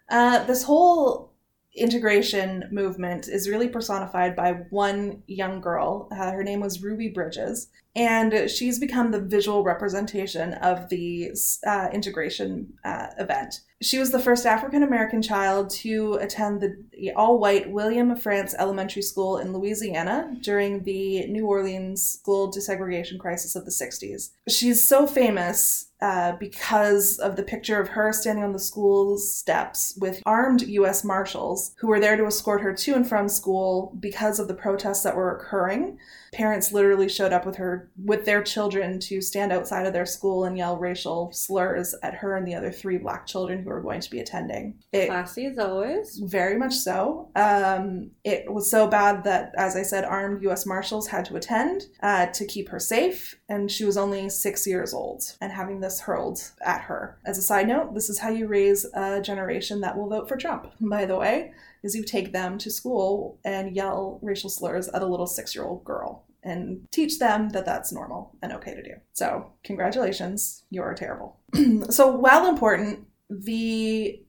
Uh, this whole integration movement is really personified by one young girl. Uh, her name was Ruby Bridges, and she's become the visual representation of the uh, integration uh, event. She was the first African American child to attend the all white William Frantz Elementary School in Louisiana during the New Orleans school desegregation crisis of the 60s. She's so famous uh, because of the picture of her standing on the school steps with armed U.S. Marshals who were there to escort her to and from school because of the protests that were occurring. Parents literally showed up with her with their children to stand outside of their school and yell racial slurs at her and the other three black children who were going to be attending. It, Classy as always. very much so. Um, it was so bad that, as I said, armed U.S. Marshals had to attend uh, to keep her safe, and she was only six years old and having this hurled at her. As a side note, this is how you raise a generation that will vote for Trump, by the way, is you take them to school and yell racial slurs at a little six-year-old girl and teach them that that's normal and okay to do. So, congratulations, you're terrible. so, while important, the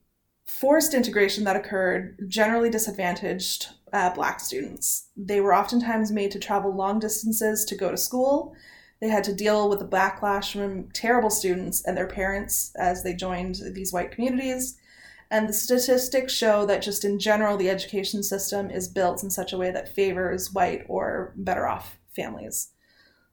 forced integration that occurred generally disadvantaged uh, black students. They were oftentimes made to travel long distances to go to school. They had to deal with the backlash from terrible students and their parents as they joined these white communities. And the statistics show that just in general, the education system is built in such a way that favors white or better off families.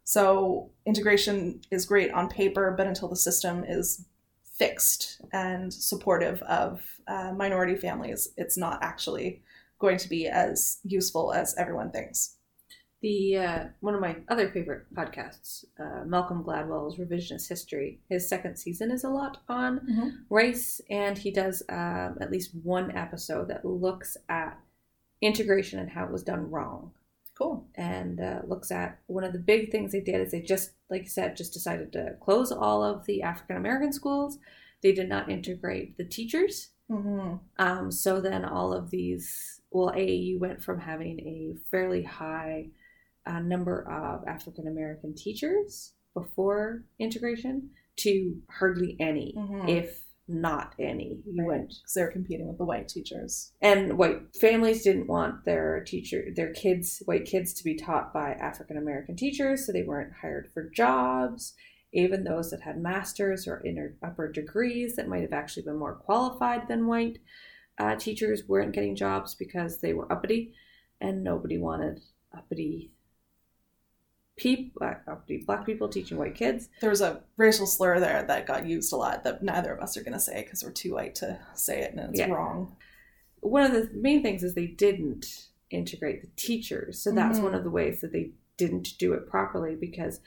So integration is great on paper, but until the system is fixed and supportive of uh, minority families, it's not actually going to be as useful as everyone thinks. The uh, one of my other favorite podcasts, uh, Malcolm Gladwell's Revisionist History. His second season is a lot on Mhm. race, and he does um, at least one episode that looks at integration and how it was done wrong, Cool. and uh, looks at one of the big things they did is they just, like you said, just decided to close all of the African American schools. They did not integrate the teachers. hmm Um, so then all of these, well, AAU went from having a fairly high uh, number of African American teachers before integration to hardly any, Mhm. if not any. You went Because they were competing with the white teachers. and white families didn't want their teacher, their kids, white kids, to be taught by African American teachers, so they weren't hired for jobs. Even those that had masters or inner upper degrees that might have actually been more qualified than white uh, teachers weren't getting jobs because they were uppity, and nobody wanted uppity people, uppity black people teaching white kids. There was a racial slur there that got used a lot that neither of us are going to say because we're too white to say it and it's Yeah. wrong. one of the main things is they didn't integrate the teachers. So that's Mhm. one of the ways that they didn't do it properly because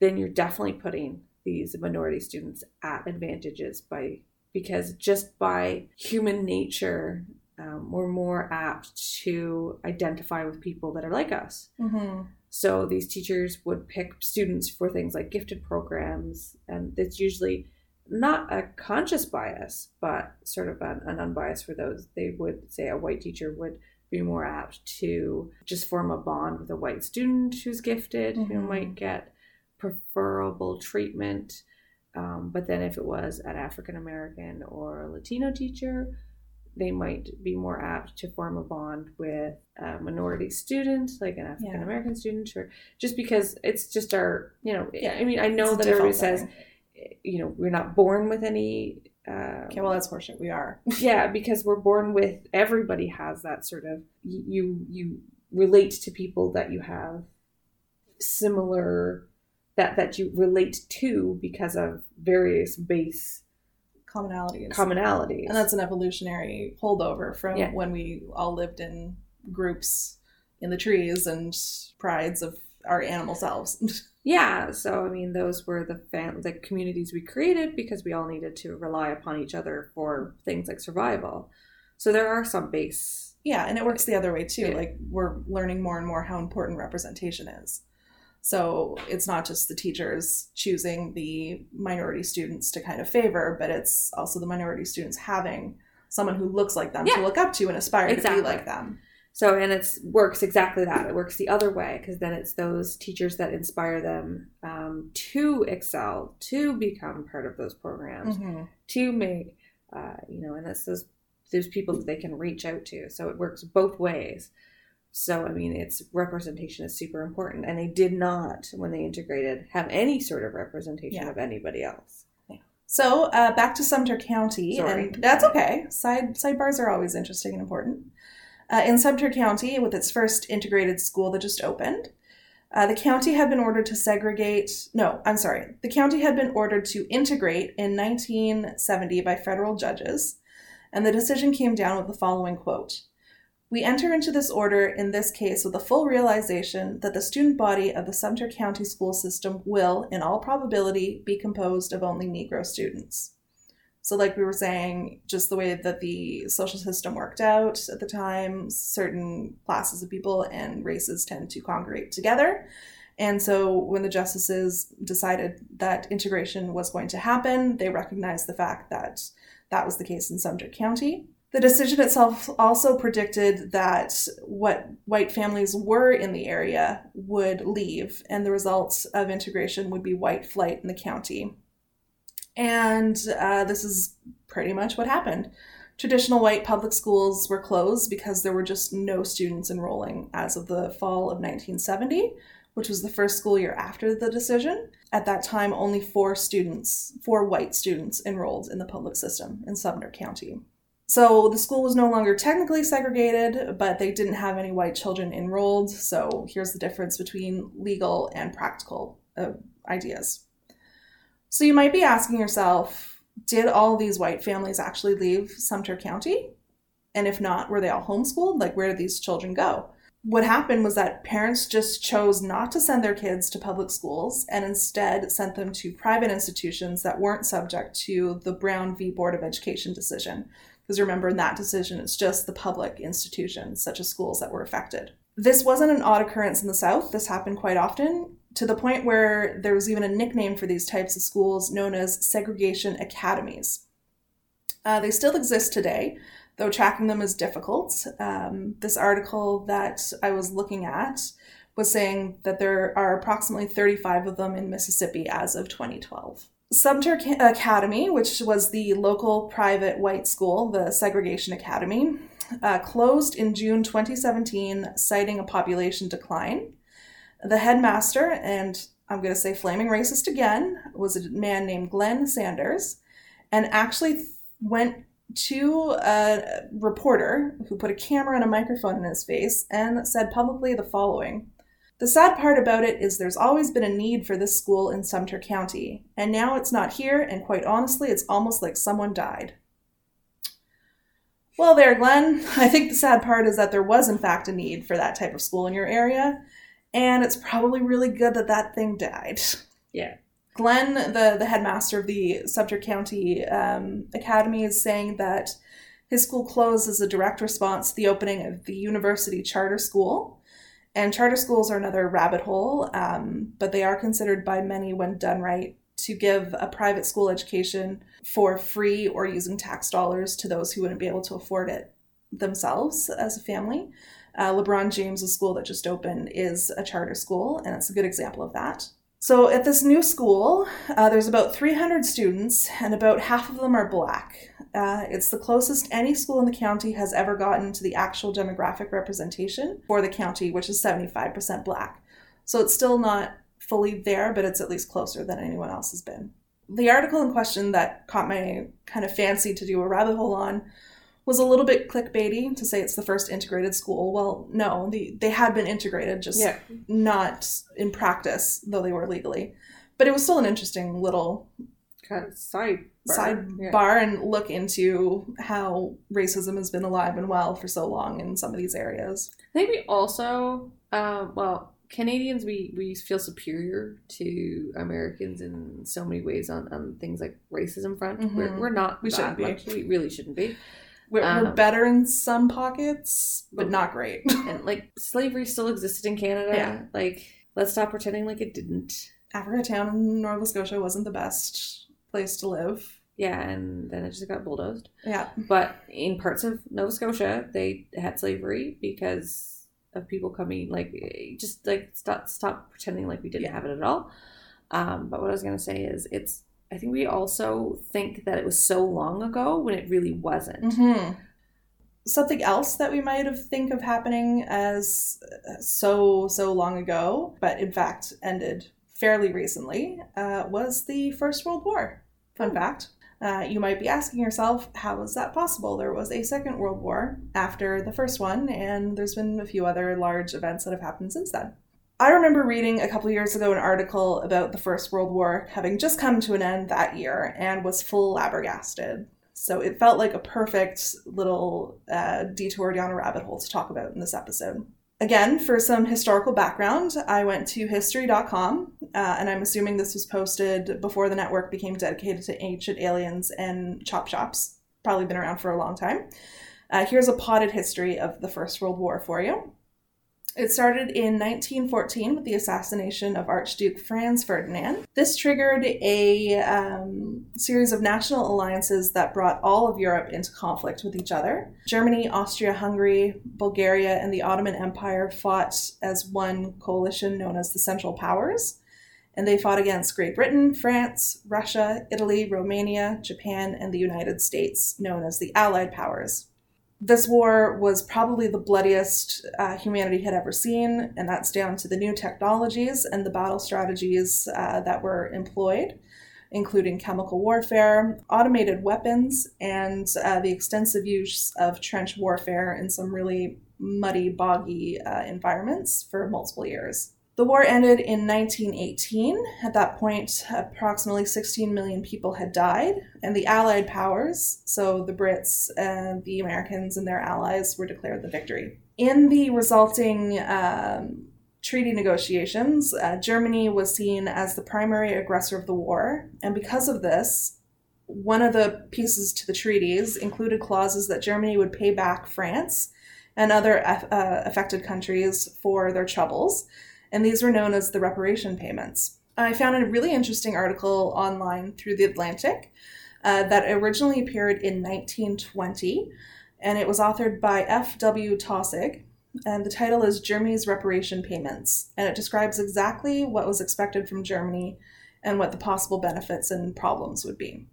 then you're definitely putting these minority students at advantages by because just by human nature um, we're more apt to identify with people that are like us Mm-hmm. So these teachers would pick students for things like gifted programs, and it's usually not a conscious bias, but sort of an, an unbiased for those. They would say a white teacher would be more apt to just form a bond with a white student who's gifted, who Mhm. might get preferable treatment. Um, but then if it was an African American or a Latino teacher, they might be more apt to form a bond with a minority student, like an African American student, or just because it's just our, you know, Yeah, I mean, I know It's that everybody says, you know, we're not born with any. Uh, Okay, well, that's horseshit. We are. yeah, because we're born with everybody has that sort of you you relate to people that you have similar that that you relate to because of various base Commonalities. commonalities. And that's an evolutionary holdover from Yeah. when we all lived in groups in the trees and prides of our animal selves. Yeah, so I mean, those were the fam- the communities we created because we all needed to rely upon each other for things like survival. So there are some base. yeah, and it works the other way too. Yeah. Like we're learning more and more how important representation is. So it's not just the teachers choosing the minority students to kind of favor, but it's also the minority students having someone who looks like them Yeah. to look up to and aspire to be like them. So, and it works exactly that. It works the other way because then it's those teachers that inspire them um, to excel, to become part of those programs, Mm-hmm. to make, uh, you know, and that's those those people that they can reach out to. So it works both ways. So I mean, it's representation is super important, and they did not when they integrated have any sort of representation Yeah. of anybody else. So uh, back to Sumter County, Sorry. and that's okay. Side sidebars are always interesting and important. Uh, in Sumter County, with its first integrated school that just opened, uh, the county had been ordered to segregate. No, I'm sorry. The county had been ordered to integrate in 1970 by federal judges, and the decision came down with the following quote. We enter into this order in this case with the full realization that the student body of the Sumter County school system will, in all probability, be composed of only Negro students. So, like we were saying, just the way that the social system worked out at the time, certain classes of people and races tend to congregate together. And so, when the justices decided that integration was going to happen, they recognized the fact that that was the case in Sumter County. The decision itself also predicted that what white families were in the area would leave, and the results of integration would be white flight in the county. And uh, this is pretty much what happened. Traditional white public schools were closed because there were just no students enrolling as of the fall of 1970, which was the first school year after the decision. At that time, only four students, four white students, enrolled in the public system in Sumter County. So the school was no longer technically segregated, but they didn't have any white children enrolled. So here's the difference between legal and practical uh, ideas. So you might be asking yourself, did all these white families actually leave Sumter County? And if not, were they all homeschooled? Like, where did these children go? What happened was that parents just chose not to send their kids to public schools and instead sent them to private institutions that weren't subject to the Brown v. Board of Education decision. Because remember, in that decision, it's just the public institutions, such as schools, that were affected. This wasn't an odd occurrence in the South. This happened quite often, to the point where there was even a nickname for these types of schools known as segregation academies. Uh, they still exist today, though tracking them is difficult. Um, this article that I was looking at was saying that there are approximately 35 of them in Mississippi as of 2012. Sumter Academy, which was the local private white school, the Segregation Academy, uh, closed in June 2017, citing a population decline. The headmaster, and I'm going to say flaming racist again, was a man named Glenn Sanders, and actually went to a reporter who put a camera and a microphone in his face and said publicly the following The sad part about it is there's always been a need for this school in Sumter County, and now it's not here, and quite honestly, it's almost like someone died. Well, there, Glenn. I think the sad part is that there was, in fact, a need for that type of school in your area, and it's probably really good that that thing died. Yeah. Glenn, the, the headmaster of the Sumter County um, Academy, is saying that his school closed as a direct response to the opening of the university charter school. And charter schools are another rabbit hole, um, but they are considered by many, when done right, to give a private school education for free or using tax dollars to those who wouldn't be able to afford it themselves as a family. Uh, LeBron James' school that just opened is a charter school, and it's a good example of that. So at this new school, uh, there's about 300 students, and about half of them are black. Uh, it's the closest any school in the county has ever gotten to the actual demographic representation for the county, which is 75% black. So it's still not fully there, but it's at least closer than anyone else has been. The article in question that caught my kind of fancy to do a rabbit hole on was a little bit clickbaity to say it's the first integrated school. Well, no, the, they had been integrated, just Yeah. not in practice, though they were legally. But it was still an interesting little Kind of side sidebar and look into how racism has been alive and well for so long in some of these areas. I think we also, uh, well, Canadians, we, we feel superior to Americans in so many ways on, on things like racism front. We're, Mhm. we're not We shouldn't be. much. We really shouldn't be. We're, we're Um, better in some pockets, but not great. And like slavery still existed in Canada. Yeah. Like, let's stop pretending like it didn't. Africa Town in Nova Scotia wasn't the best place to live. Yeah, and then it just got bulldozed. Yeah. But in parts of Nova Scotia, they had slavery because of people coming. Like, just like stop stop pretending like we didn't Yeah. have it at all. Um, but what I was gonna say is, it's. I think we also think that it was so long ago when it really wasn't. hmm Something else that we might have think of happening as uh, so so long ago, but in fact ended fairly recently, uh, was the First World War. Fun Hmm. fact. Uh, you might be asking yourself, how is that possible? There was a Second World War after the first one, and there's been a few other large events that have happened since then. I remember reading a couple years ago an article about the First World War having just come to an end that year and was full flabbergasted. So it felt like a perfect little uh, detour down a rabbit hole to talk about in this episode. Again, for some historical background, I went to history.com, uh, and I'm assuming this was posted before the network became dedicated to ancient aliens and chop shops. Probably been around for a long time. Uh, here's a potted history of the First World War for you. It started in 1914 with the assassination of Archduke Franz Ferdinand. This triggered a um, series of national alliances that brought all of Europe into conflict with each other. Germany, Austria Hungary, Bulgaria, and the Ottoman Empire fought as one coalition known as the Central Powers. And they fought against Great Britain, France, Russia, Italy, Romania, Japan, and the United States, known as the Allied Powers this war was probably the bloodiest uh, humanity had ever seen, and that's down to the new technologies and the battle strategies uh, that were employed, including chemical warfare, automated weapons, and uh, the extensive use of trench warfare in some really muddy, boggy uh, environments for multiple years. The war ended in 1918. At that point, approximately 16 million people had died, and the Allied powers, so the Brits and the Americans and their allies, were declared the victory. In the resulting um, treaty negotiations, uh, Germany was seen as the primary aggressor of the war, and because of this, one of the pieces to the treaties included clauses that Germany would pay back France and other uh, affected countries for their troubles and these were known as the reparation payments. I found a really interesting article online through The Atlantic uh, that originally appeared in 1920, and it was authored by F.W. Taussig, and the title is Germany's Reparation Payments, and it describes exactly what was expected from Germany and what the possible benefits and problems would be.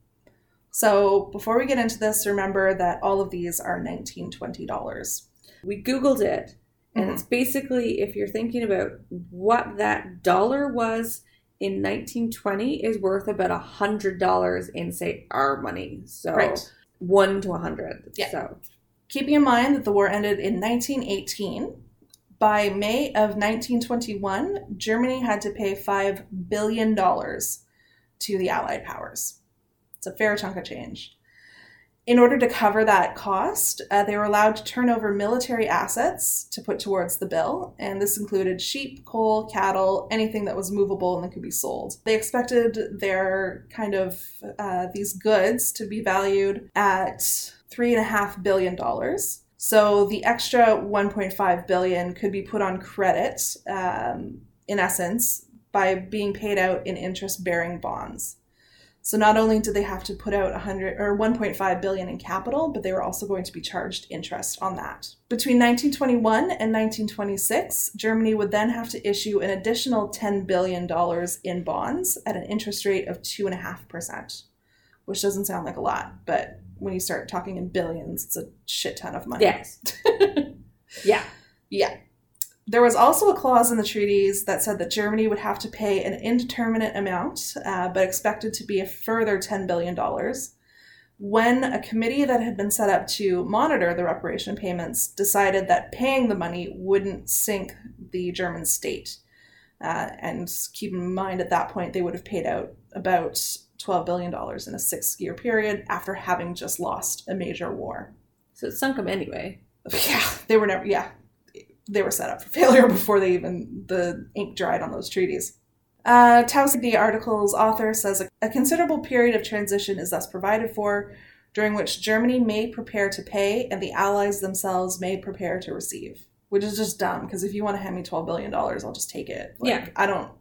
So, before we get into this, remember that all of these are $1920. We Googled it, and Mhm. it's basically if you're thinking about what that dollar was in 1920 is worth about a hundred dollars in say our money. So Right. one to a hundred. Yeah. So Keeping in mind that the war ended in 1918, by May of 1921, Germany had to pay $5 billion to the Allied powers. It's a fair chunk of change. In order to cover that cost, uh, they were allowed to turn over military assets to put towards the bill, and this included sheep, coal, cattle, anything that was movable and that could be sold. They expected their kind of uh, these goods to be valued at three and a half billion dollars. So the extra 1.5 billion could be put on credit, um, in essence, by being paid out in interest-bearing bonds. So not only did they have to put out 100 or 1.5 billion in capital, but they were also going to be charged interest on that. Between 1921 and 1926, Germany would then have to issue an additional 10 billion dollars in bonds at an interest rate of two and a half percent, which doesn't sound like a lot, but when you start talking in billions, it's a shit ton of money. yes. yeah. Yeah. There was also a clause in the treaties that said that Germany would have to pay an indeterminate amount, uh, but expected to be a further $10 billion, when a committee that had been set up to monitor the reparation payments decided that paying the money wouldn't sink the German state. Uh, and keep in mind at that point, they would have paid out about $12 billion in a six year period after having just lost a major war. So it sunk them anyway. Yeah, they were never, yeah, they were set up for failure before they even, the ink dried on those treaties. Uh, Taussig, the article's author, says a, a considerable period of transition is thus provided for, during which Germany may prepare to pay and the Allies themselves may prepare to receive. Which is just dumb, because if you want to hand me $12 billion, I'll just take it. Like, Yeah. I don't,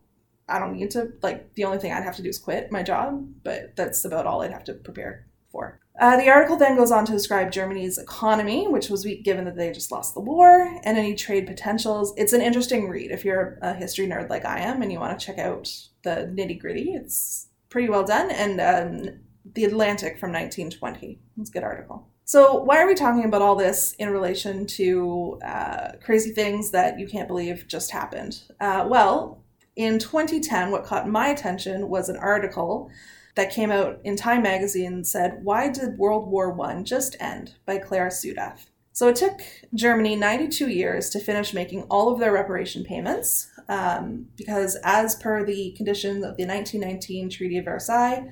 I don't need to, like, the only thing I'd have to do is quit my job, but that's about all I'd have to prepare for. Uh, the article then goes on to describe Germany's economy, which was weak given that they just lost the war, and any trade potentials. It's an interesting read if you're a history nerd like I am and you want to check out the nitty gritty. It's pretty well done. And um, The Atlantic from 1920. It's a good article. So, why are we talking about all this in relation to uh, crazy things that you can't believe just happened? Uh, well, in 2010, what caught my attention was an article that came out in Time magazine said, Why did World War I just end? by Clara Suddath. So it took Germany 92 years to finish making all of their reparation payments um, because, as per the conditions of the 1919 Treaty of Versailles,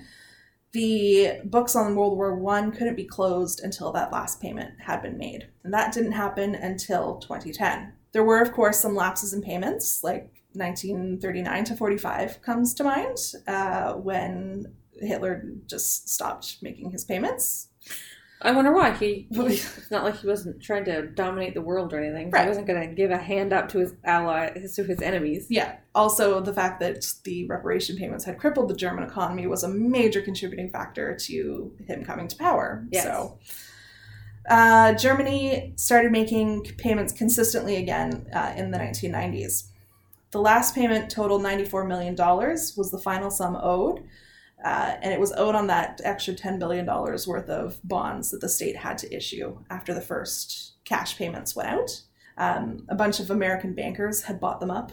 the books on World War One couldn't be closed until that last payment had been made. And that didn't happen until 2010. There were, of course, some lapses in payments, like 1939 to 45 comes to mind, uh, when Hitler just stopped making his payments. I wonder why he. it's not like he wasn't trying to dominate the world or anything. Right. He wasn't going to give a hand up to his allies, to his enemies. Yeah. Also, the fact that the reparation payments had crippled the German economy was a major contributing factor to him coming to power. Yes. So, uh, Germany started making payments consistently again uh, in the 1990s. The last payment totaled $94 million, was the final sum owed. Uh, and it was owed on that extra $10 billion worth of bonds that the state had to issue after the first cash payments went out. Um, a bunch of American bankers had bought them up,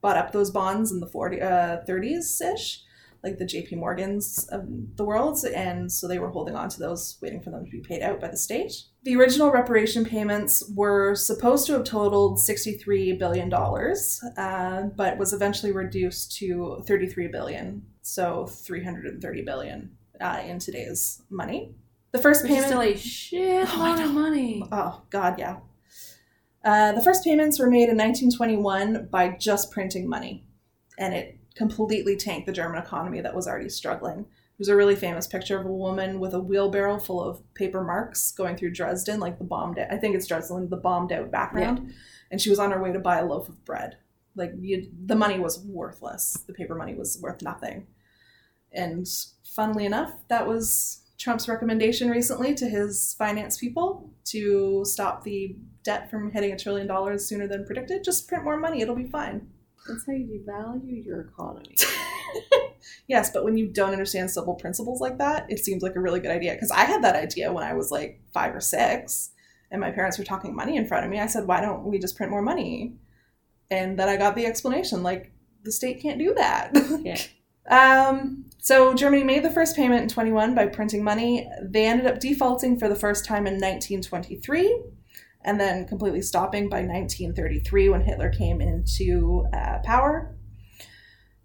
bought up those bonds in the 40, uh, 30s ish, like the JP Morgans of the world. And so they were holding on to those, waiting for them to be paid out by the state. The original reparation payments were supposed to have totaled $63 billion, uh, but was eventually reduced to $33 billion so 330 billion uh, in today's money. The first Which payment, still a shit Oh, lot of money. oh god, yeah. Uh, the first payments were made in 1921 by just printing money, and it completely tanked the German economy that was already struggling. There's a really famous picture of a woman with a wheelbarrow full of paper marks going through Dresden, like the bombed. out, I think it's Dresden, the bombed out background, and she was on her way to buy a loaf of bread. Like you, the money was worthless. The paper money was worth nothing. And funnily enough, that was Trump's recommendation recently to his finance people to stop the debt from hitting a trillion dollars sooner than predicted. Just print more money, it'll be fine. That's how you devalue your economy. yes, but when you don't understand simple principles like that, it seems like a really good idea. Because I had that idea when I was like five or six, and my parents were talking money in front of me. I said, why don't we just print more money? And then I got the explanation like, the state can't do that. Yeah. Um, so Germany made the first payment in 21 by printing money. They ended up defaulting for the first time in 1923 and then completely stopping by 1933 when Hitler came into uh, power.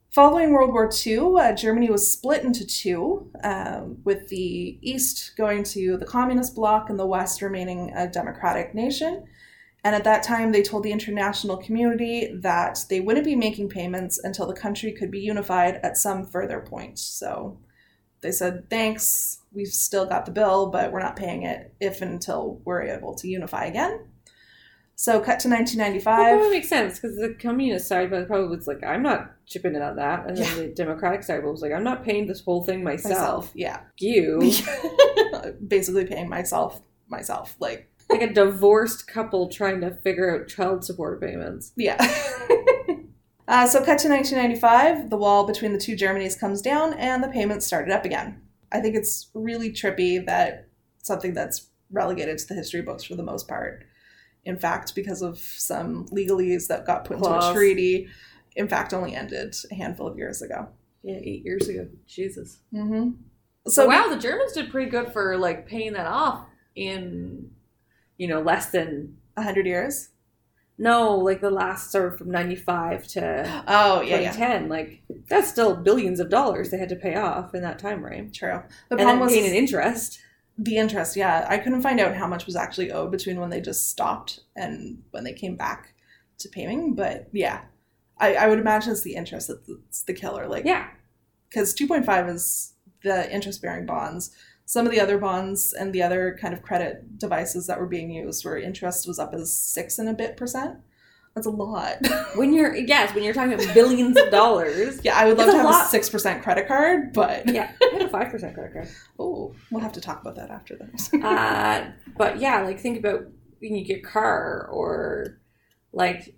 Following World War II, uh, Germany was split into two, um, with the East going to the Communist bloc and the West remaining a democratic nation. And at that time, they told the international community that they wouldn't be making payments until the country could be unified at some further point. So they said, thanks, we've still got the bill, but we're not paying it if and until we're able to unify again. So cut to Well, 1995. that makes sense because the communist side probably was like, I'm not chipping in on that. And then Yeah. the democratic side was like, I'm not paying this whole thing myself. Yeah. You. Basically paying myself myself. Like, like a divorced couple trying to figure out child support payments. yeah. uh, so cut to 1995, the wall between the two Germanys comes down and the payments started up again. I think it's really trippy that something that's relegated to the history books for the most part, in fact, because of some legalese that got put into a treaty, in fact, only ended a handful of years ago. Yeah, eight years ago. Jesus. Mm-hmm. So So wow, the Germans did pretty good for like paying that off in, you know, less than a hundred years. no, like the last sort of from ninety five to Oh yeah, twenty yeah, ten. Like that's still billions of dollars they had to pay off in that time frame. true. The problem was paying an interest. the interest. Yeah, I couldn't find out how much was actually owed between when they just stopped and when they came back to paying. But yeah, I, I would imagine it's the interest that's the killer. Like, Yeah. because two point five is the interest bearing bonds. Some of the other bonds and the other kind of credit devices that were being used where interest was up as six and a bit percent. That's a lot. When you're yes, when you're talking about billions of dollars. yeah, I would love to a have a six percent credit card, but Yeah, I had a five percent credit card. oh, we'll have to talk about that after this. Uh, but yeah, like think about when you get a car or like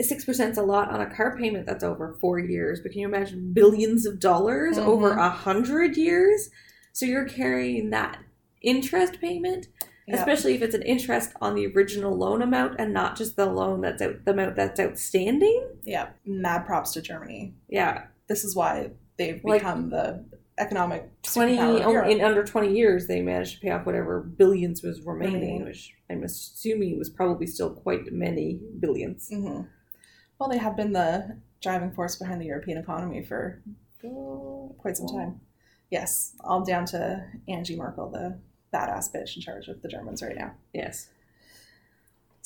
six percent's a lot on a car payment that's over four years. But can you imagine billions of dollars Mhm. over a hundred years? So you're carrying that interest payment, Yeah. especially if it's an interest on the original loan amount and not just the loan that's out the amount that's outstanding. yeah, mad props to Germany. Yeah, This is why they've Like- become the economic twenty in under twenty years they managed to pay off whatever billions was remaining, Remaining. which I'm assuming was probably still quite many billions. hmm Well, they have been the driving force behind the European economy for quite some time. Yes, all down to Angie Merkel, the badass bitch in charge of the Germans right now. Yes.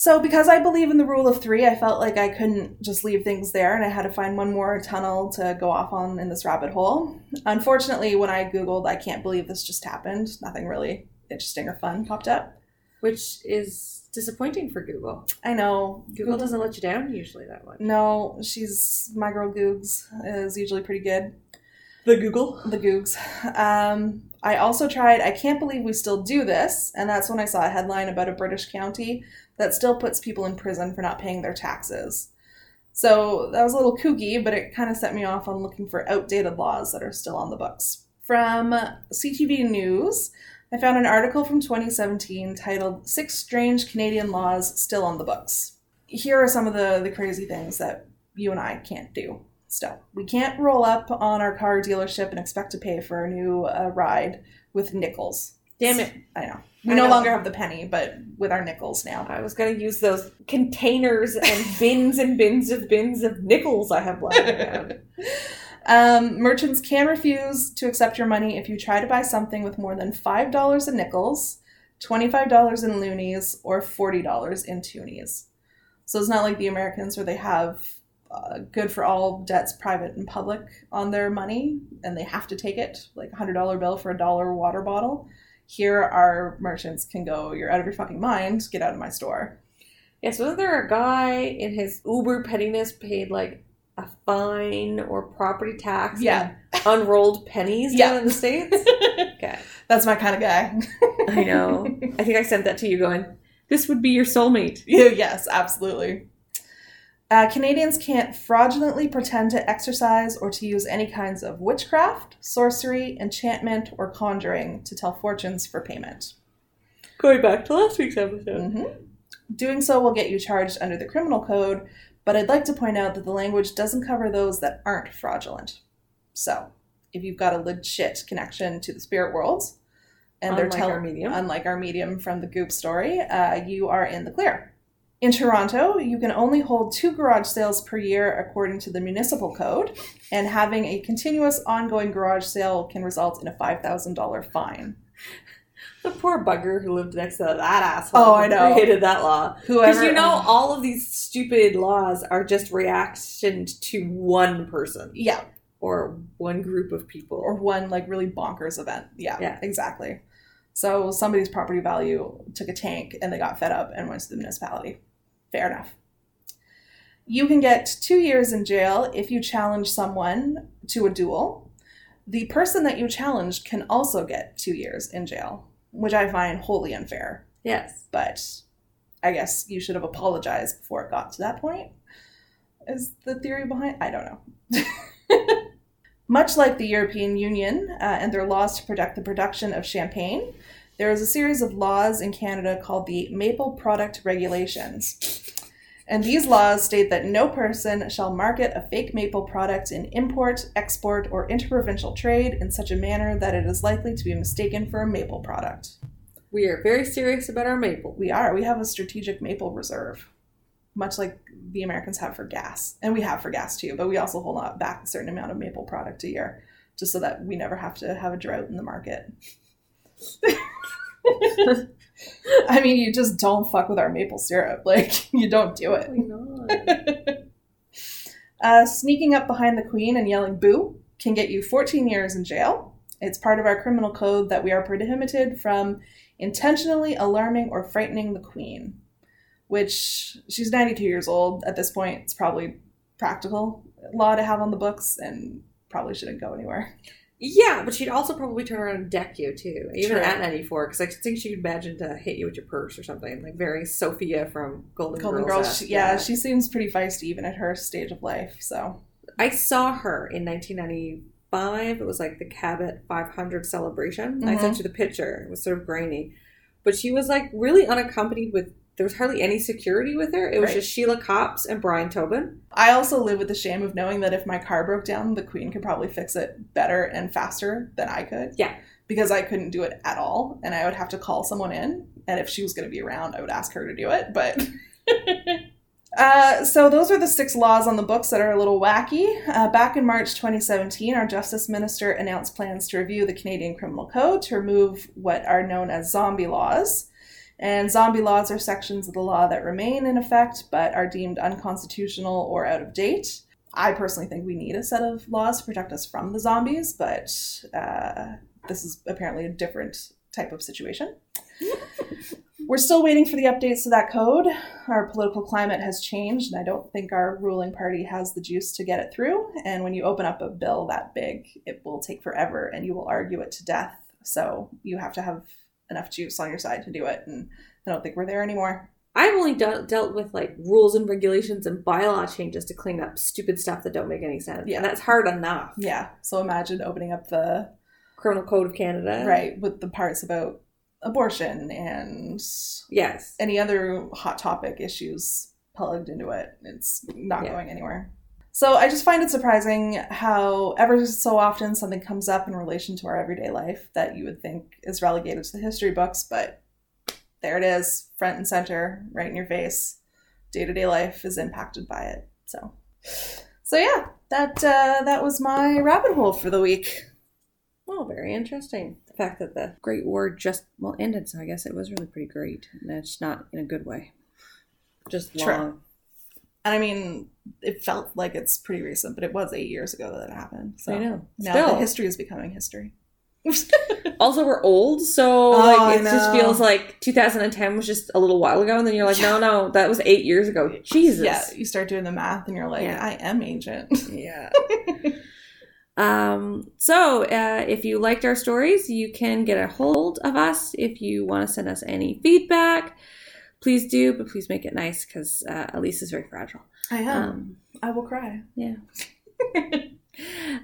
So, because I believe in the rule of three, I felt like I couldn't just leave things there and I had to find one more tunnel to go off on in this rabbit hole. Unfortunately, when I Googled, I can't believe this just happened, nothing really interesting or fun popped up. Which is disappointing for Google. I know. Google doesn't let you down usually that much. No, she's my girl Googs is usually pretty good. The Google? The Googs. Um, I also tried, I can't believe we still do this, and that's when I saw a headline about a British county that still puts people in prison for not paying their taxes. So that was a little kooky, but it kind of set me off on looking for outdated laws that are still on the books. From CTV News, I found an article from 2017 titled Six Strange Canadian Laws Still on the Books. Here are some of the, the crazy things that you and I can't do still. We can't roll up on our car dealership and expect to pay for a new uh, ride with nickels. Damn it. I know. We I no know. longer have the penny, but with our nickels now. I was going to use those containers and bins and bins of bins of nickels I have lying around. Um, merchants can refuse to accept your money if you try to buy something with more than $5 in nickels, $25 in loonies, or $40 in toonies. So it's not like the Americans where they have uh, good for all debts, private and public, on their money, and they have to take it, like a $100 bill for a dollar water bottle. Here, our merchants can go, You're out of your fucking mind, get out of my store. Yes, wasn't there a guy in his uber pettiness paid like a fine or property tax? Yeah. unrolled pennies Yeah. down in the States? okay. That's my kind of guy. I know. I think I sent that to you going, this would be your soulmate. Yeah, yes, absolutely. Uh, Canadians can't fraudulently pretend to exercise or to use any kinds of witchcraft, sorcery, enchantment, or conjuring to tell fortunes for payment. Going back to last week's episode. hmm Doing so will get you charged under the criminal code, but I'd like to point out that the language doesn't cover those that aren't fraudulent. So, if you've got a legit connection to the spirit worlds, and they're telling unlike our medium from the Goop story, uh, you are in the clear. In Toronto, you can only hold two garage sales per year according to the municipal code, and having a continuous ongoing garage sale can result in a $5,000 fine. The poor bugger who lived next to that asshole. Oh, I know. Created that law. Because you know, all of these stupid laws are just reaction to one person yeah, or one group of people. or one like really bonkers event. Yeah, Yeah. exactly. So somebody's property value took a tank and they got fed up and went to the municipality. Fair enough. You can get two years in jail if you challenge someone to a duel. The person that you challenged can also get two years in jail, which I find wholly unfair. yes. But I guess you should have apologized before it got to that point. Is the theory behind? I don't know. Much like the European Union uh, and their laws to protect the production of champagne, there is a series of laws in Canada called the Maple Product Regulations. And these laws state that no person shall market a fake maple product in import, export, or interprovincial trade in such a manner that it is likely to be mistaken for a maple product. We are very serious about our maple. We are. We have a strategic maple reserve, much like the Americans have for gas. And we have for gas too, but we also hold back a certain amount of maple product a year just so that we never have to have a drought in the market. I mean, you just don't fuck with our maple syrup. Like, you don't do it. Uh, sneaking up behind the queen and yelling boo can get you 14 years in jail. It's part of our criminal code that we are prohibited from intentionally alarming or frightening the queen. which she's 92 years old at this point. It's probably practical law to have on the books and probably shouldn't go anywhere. Yeah, but she'd also probably turn around and deck you too, even True. at 94, because I think she'd imagine to hit you with your purse or something, like very Sophia from Golden, Golden Girls. Girls, she, yeah, she seems pretty feisty even at her stage of life. So I saw her in 1995. It was like the Cabot 500 celebration. I Mhm. sent you the picture. It was sort of grainy, but she was like really unaccompanied with. There was hardly any security with her. It was Right. just Sheila Copps and Brian Tobin. I also live with the shame of knowing that if my car broke down, the Queen could probably fix it better and faster than I could. Yeah. Because I couldn't do it at all, and I would have to call someone in. And if she was going to be around, I would ask her to do it. But Uh, so those are the six laws on the books that are a little wacky. Uh, back in March 2017, our Justice Minister announced plans to review the Canadian Criminal Code to remove what are known as zombie laws. And zombie laws are sections of the law that remain in effect but are deemed unconstitutional or out of date. I personally think we need a set of laws to protect us from the zombies, but uh, this is apparently a different type of situation. We're still waiting for the updates to that code. Our political climate has changed, and I don't think our ruling party has the juice to get it through. And when you open up a bill that big, it will take forever and you will argue it to death. So you have to have enough juice on your side to do it. And I don't think we're there anymore. I've only de- dealt with like rules and regulations and bylaw changes to clean up stupid stuff that don't make any sense. Yeah. And that's hard enough. Yeah. So imagine opening up the, Criminal Code of Canada. right, with the parts about abortion and Yes. any other hot topic issues plugged into it. It's not Yeah. going anywhere. So I just find it surprising how ever so often something comes up in relation to our everyday life that you would think is relegated to the history books, but there it is, front and center, right in your face. Day to day life is impacted by it. So, so yeah, that uh, that was my rabbit hole for the week. Well, very interesting. The fact that the Great War just well ended, so I guess it was really pretty great. And it's not in a good way. Just True. And I mean, it felt like it's pretty recent, but it was eight years ago that it happened. So I know. now Still. the history is becoming history. Also, we're old, so Oh, like it just feels like 2010 was just a little while ago, and then you're like, no, no, that was eight years ago. Jesus. Yeah, you start doing the math and you're like, Yeah. I am ancient. Yeah. um, so, uh, if you liked our stories, you can get a hold of us. If you want to send us any feedback, please do, but please make it nice because uh, Elise is very fragile. I am. Um, I will cry. yeah.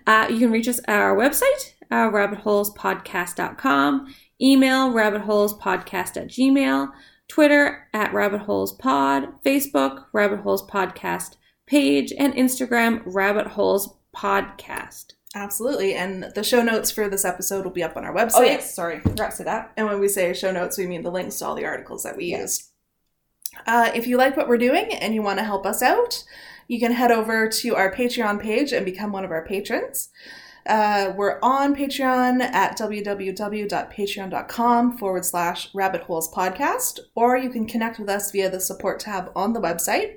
uh, you can reach us at our website, uh, rabbitholespodcast.com, email rabbitholespodcast at gmail, Twitter at rabbitholespod, Facebook, Rabbit Holes Podcast page, and Instagram, Rabbit Holes Podcast. Absolutely. And the show notes for this episode will be up on our website. Oh, yes, sorry, forgot to say that. And when we say show notes, we mean the links to all the articles that we Yeah. used. Uh, if you like what we're doing and you want to help us out, you can head over to our Patreon page and become one of our patrons. Uh, we're on Patreon at www.patreon.com forward slash rabbit holes podcast, or you can connect with us via the support tab on the website.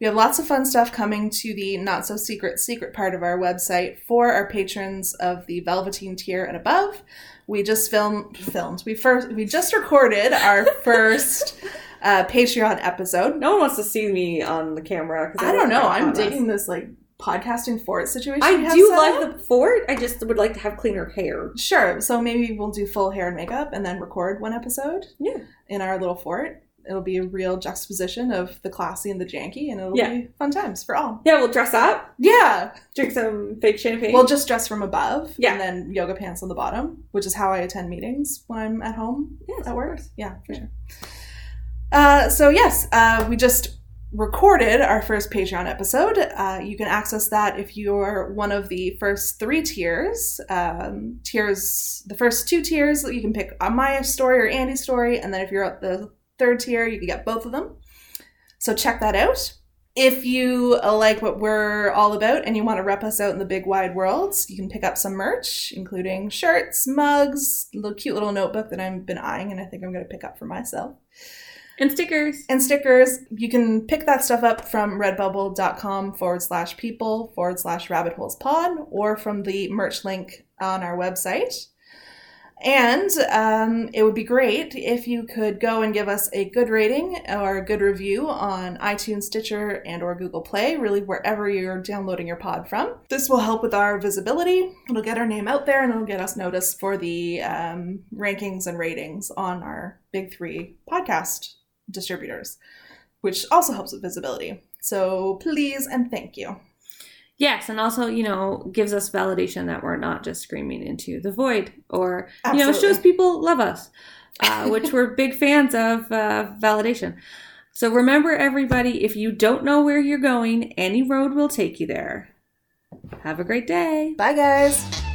We have lots of fun stuff coming to the not so secret secret part of our website for our patrons of the Velveteen tier and above. We just filmed filmed. We first we just recorded our first uh, Patreon episode. No one wants to see me on the camera. I don't know. I'm digging this like podcasting fort situation. I do like up. the fort. I just would like to have cleaner hair. Sure. So maybe we'll do full hair and makeup and then record one episode. Yeah. In our little fort. It'll be a real juxtaposition of the classy and the janky, and it'll Yeah. be fun times for all. Yeah, we'll dress up, Yeah. drink some fake champagne. We'll just dress from above. Yeah. And then yoga pants on the bottom, which is how I attend meetings when I'm at home yes, at of work. Yeah, for Yeah. sure. Uh, so yes, uh, we just recorded our first Patreon episode. Uh, you can access that if you're one of the first three tiers. Um, tiers, the first two tiers, you can pick Maya story or Andy's story, and then if you're at the third tier, you can get both of them. So check that out. If you uh, like what we're all about and you want to rep us out in the big wide world, you can pick up some merch, including shirts, mugs, a little cute little notebook that I've been eyeing and I think I'm going to pick up for myself. And stickers. And stickers, you can pick that stuff up from redbubble.com forward slash people forward slash rabbit holes pod or from the merch link on our website. And um, it would be great if you could go and give us a good rating or a good review on iTunes, Stitcher, and or Google Play, really wherever you're downloading your pod from. This will help with our visibility. It'll get our name out there and it'll get us noticed for the um, rankings and ratings on our big three podcast distributors, which also helps with visibility. So please and thank you. Yes, and also, you know, gives us validation that we're not just screaming into the void or, you know, shows people love us, uh, which we're big fans of uh, validation. So remember, everybody, if you don't know where you're going, any road will take you there. Have a great day. Bye, guys.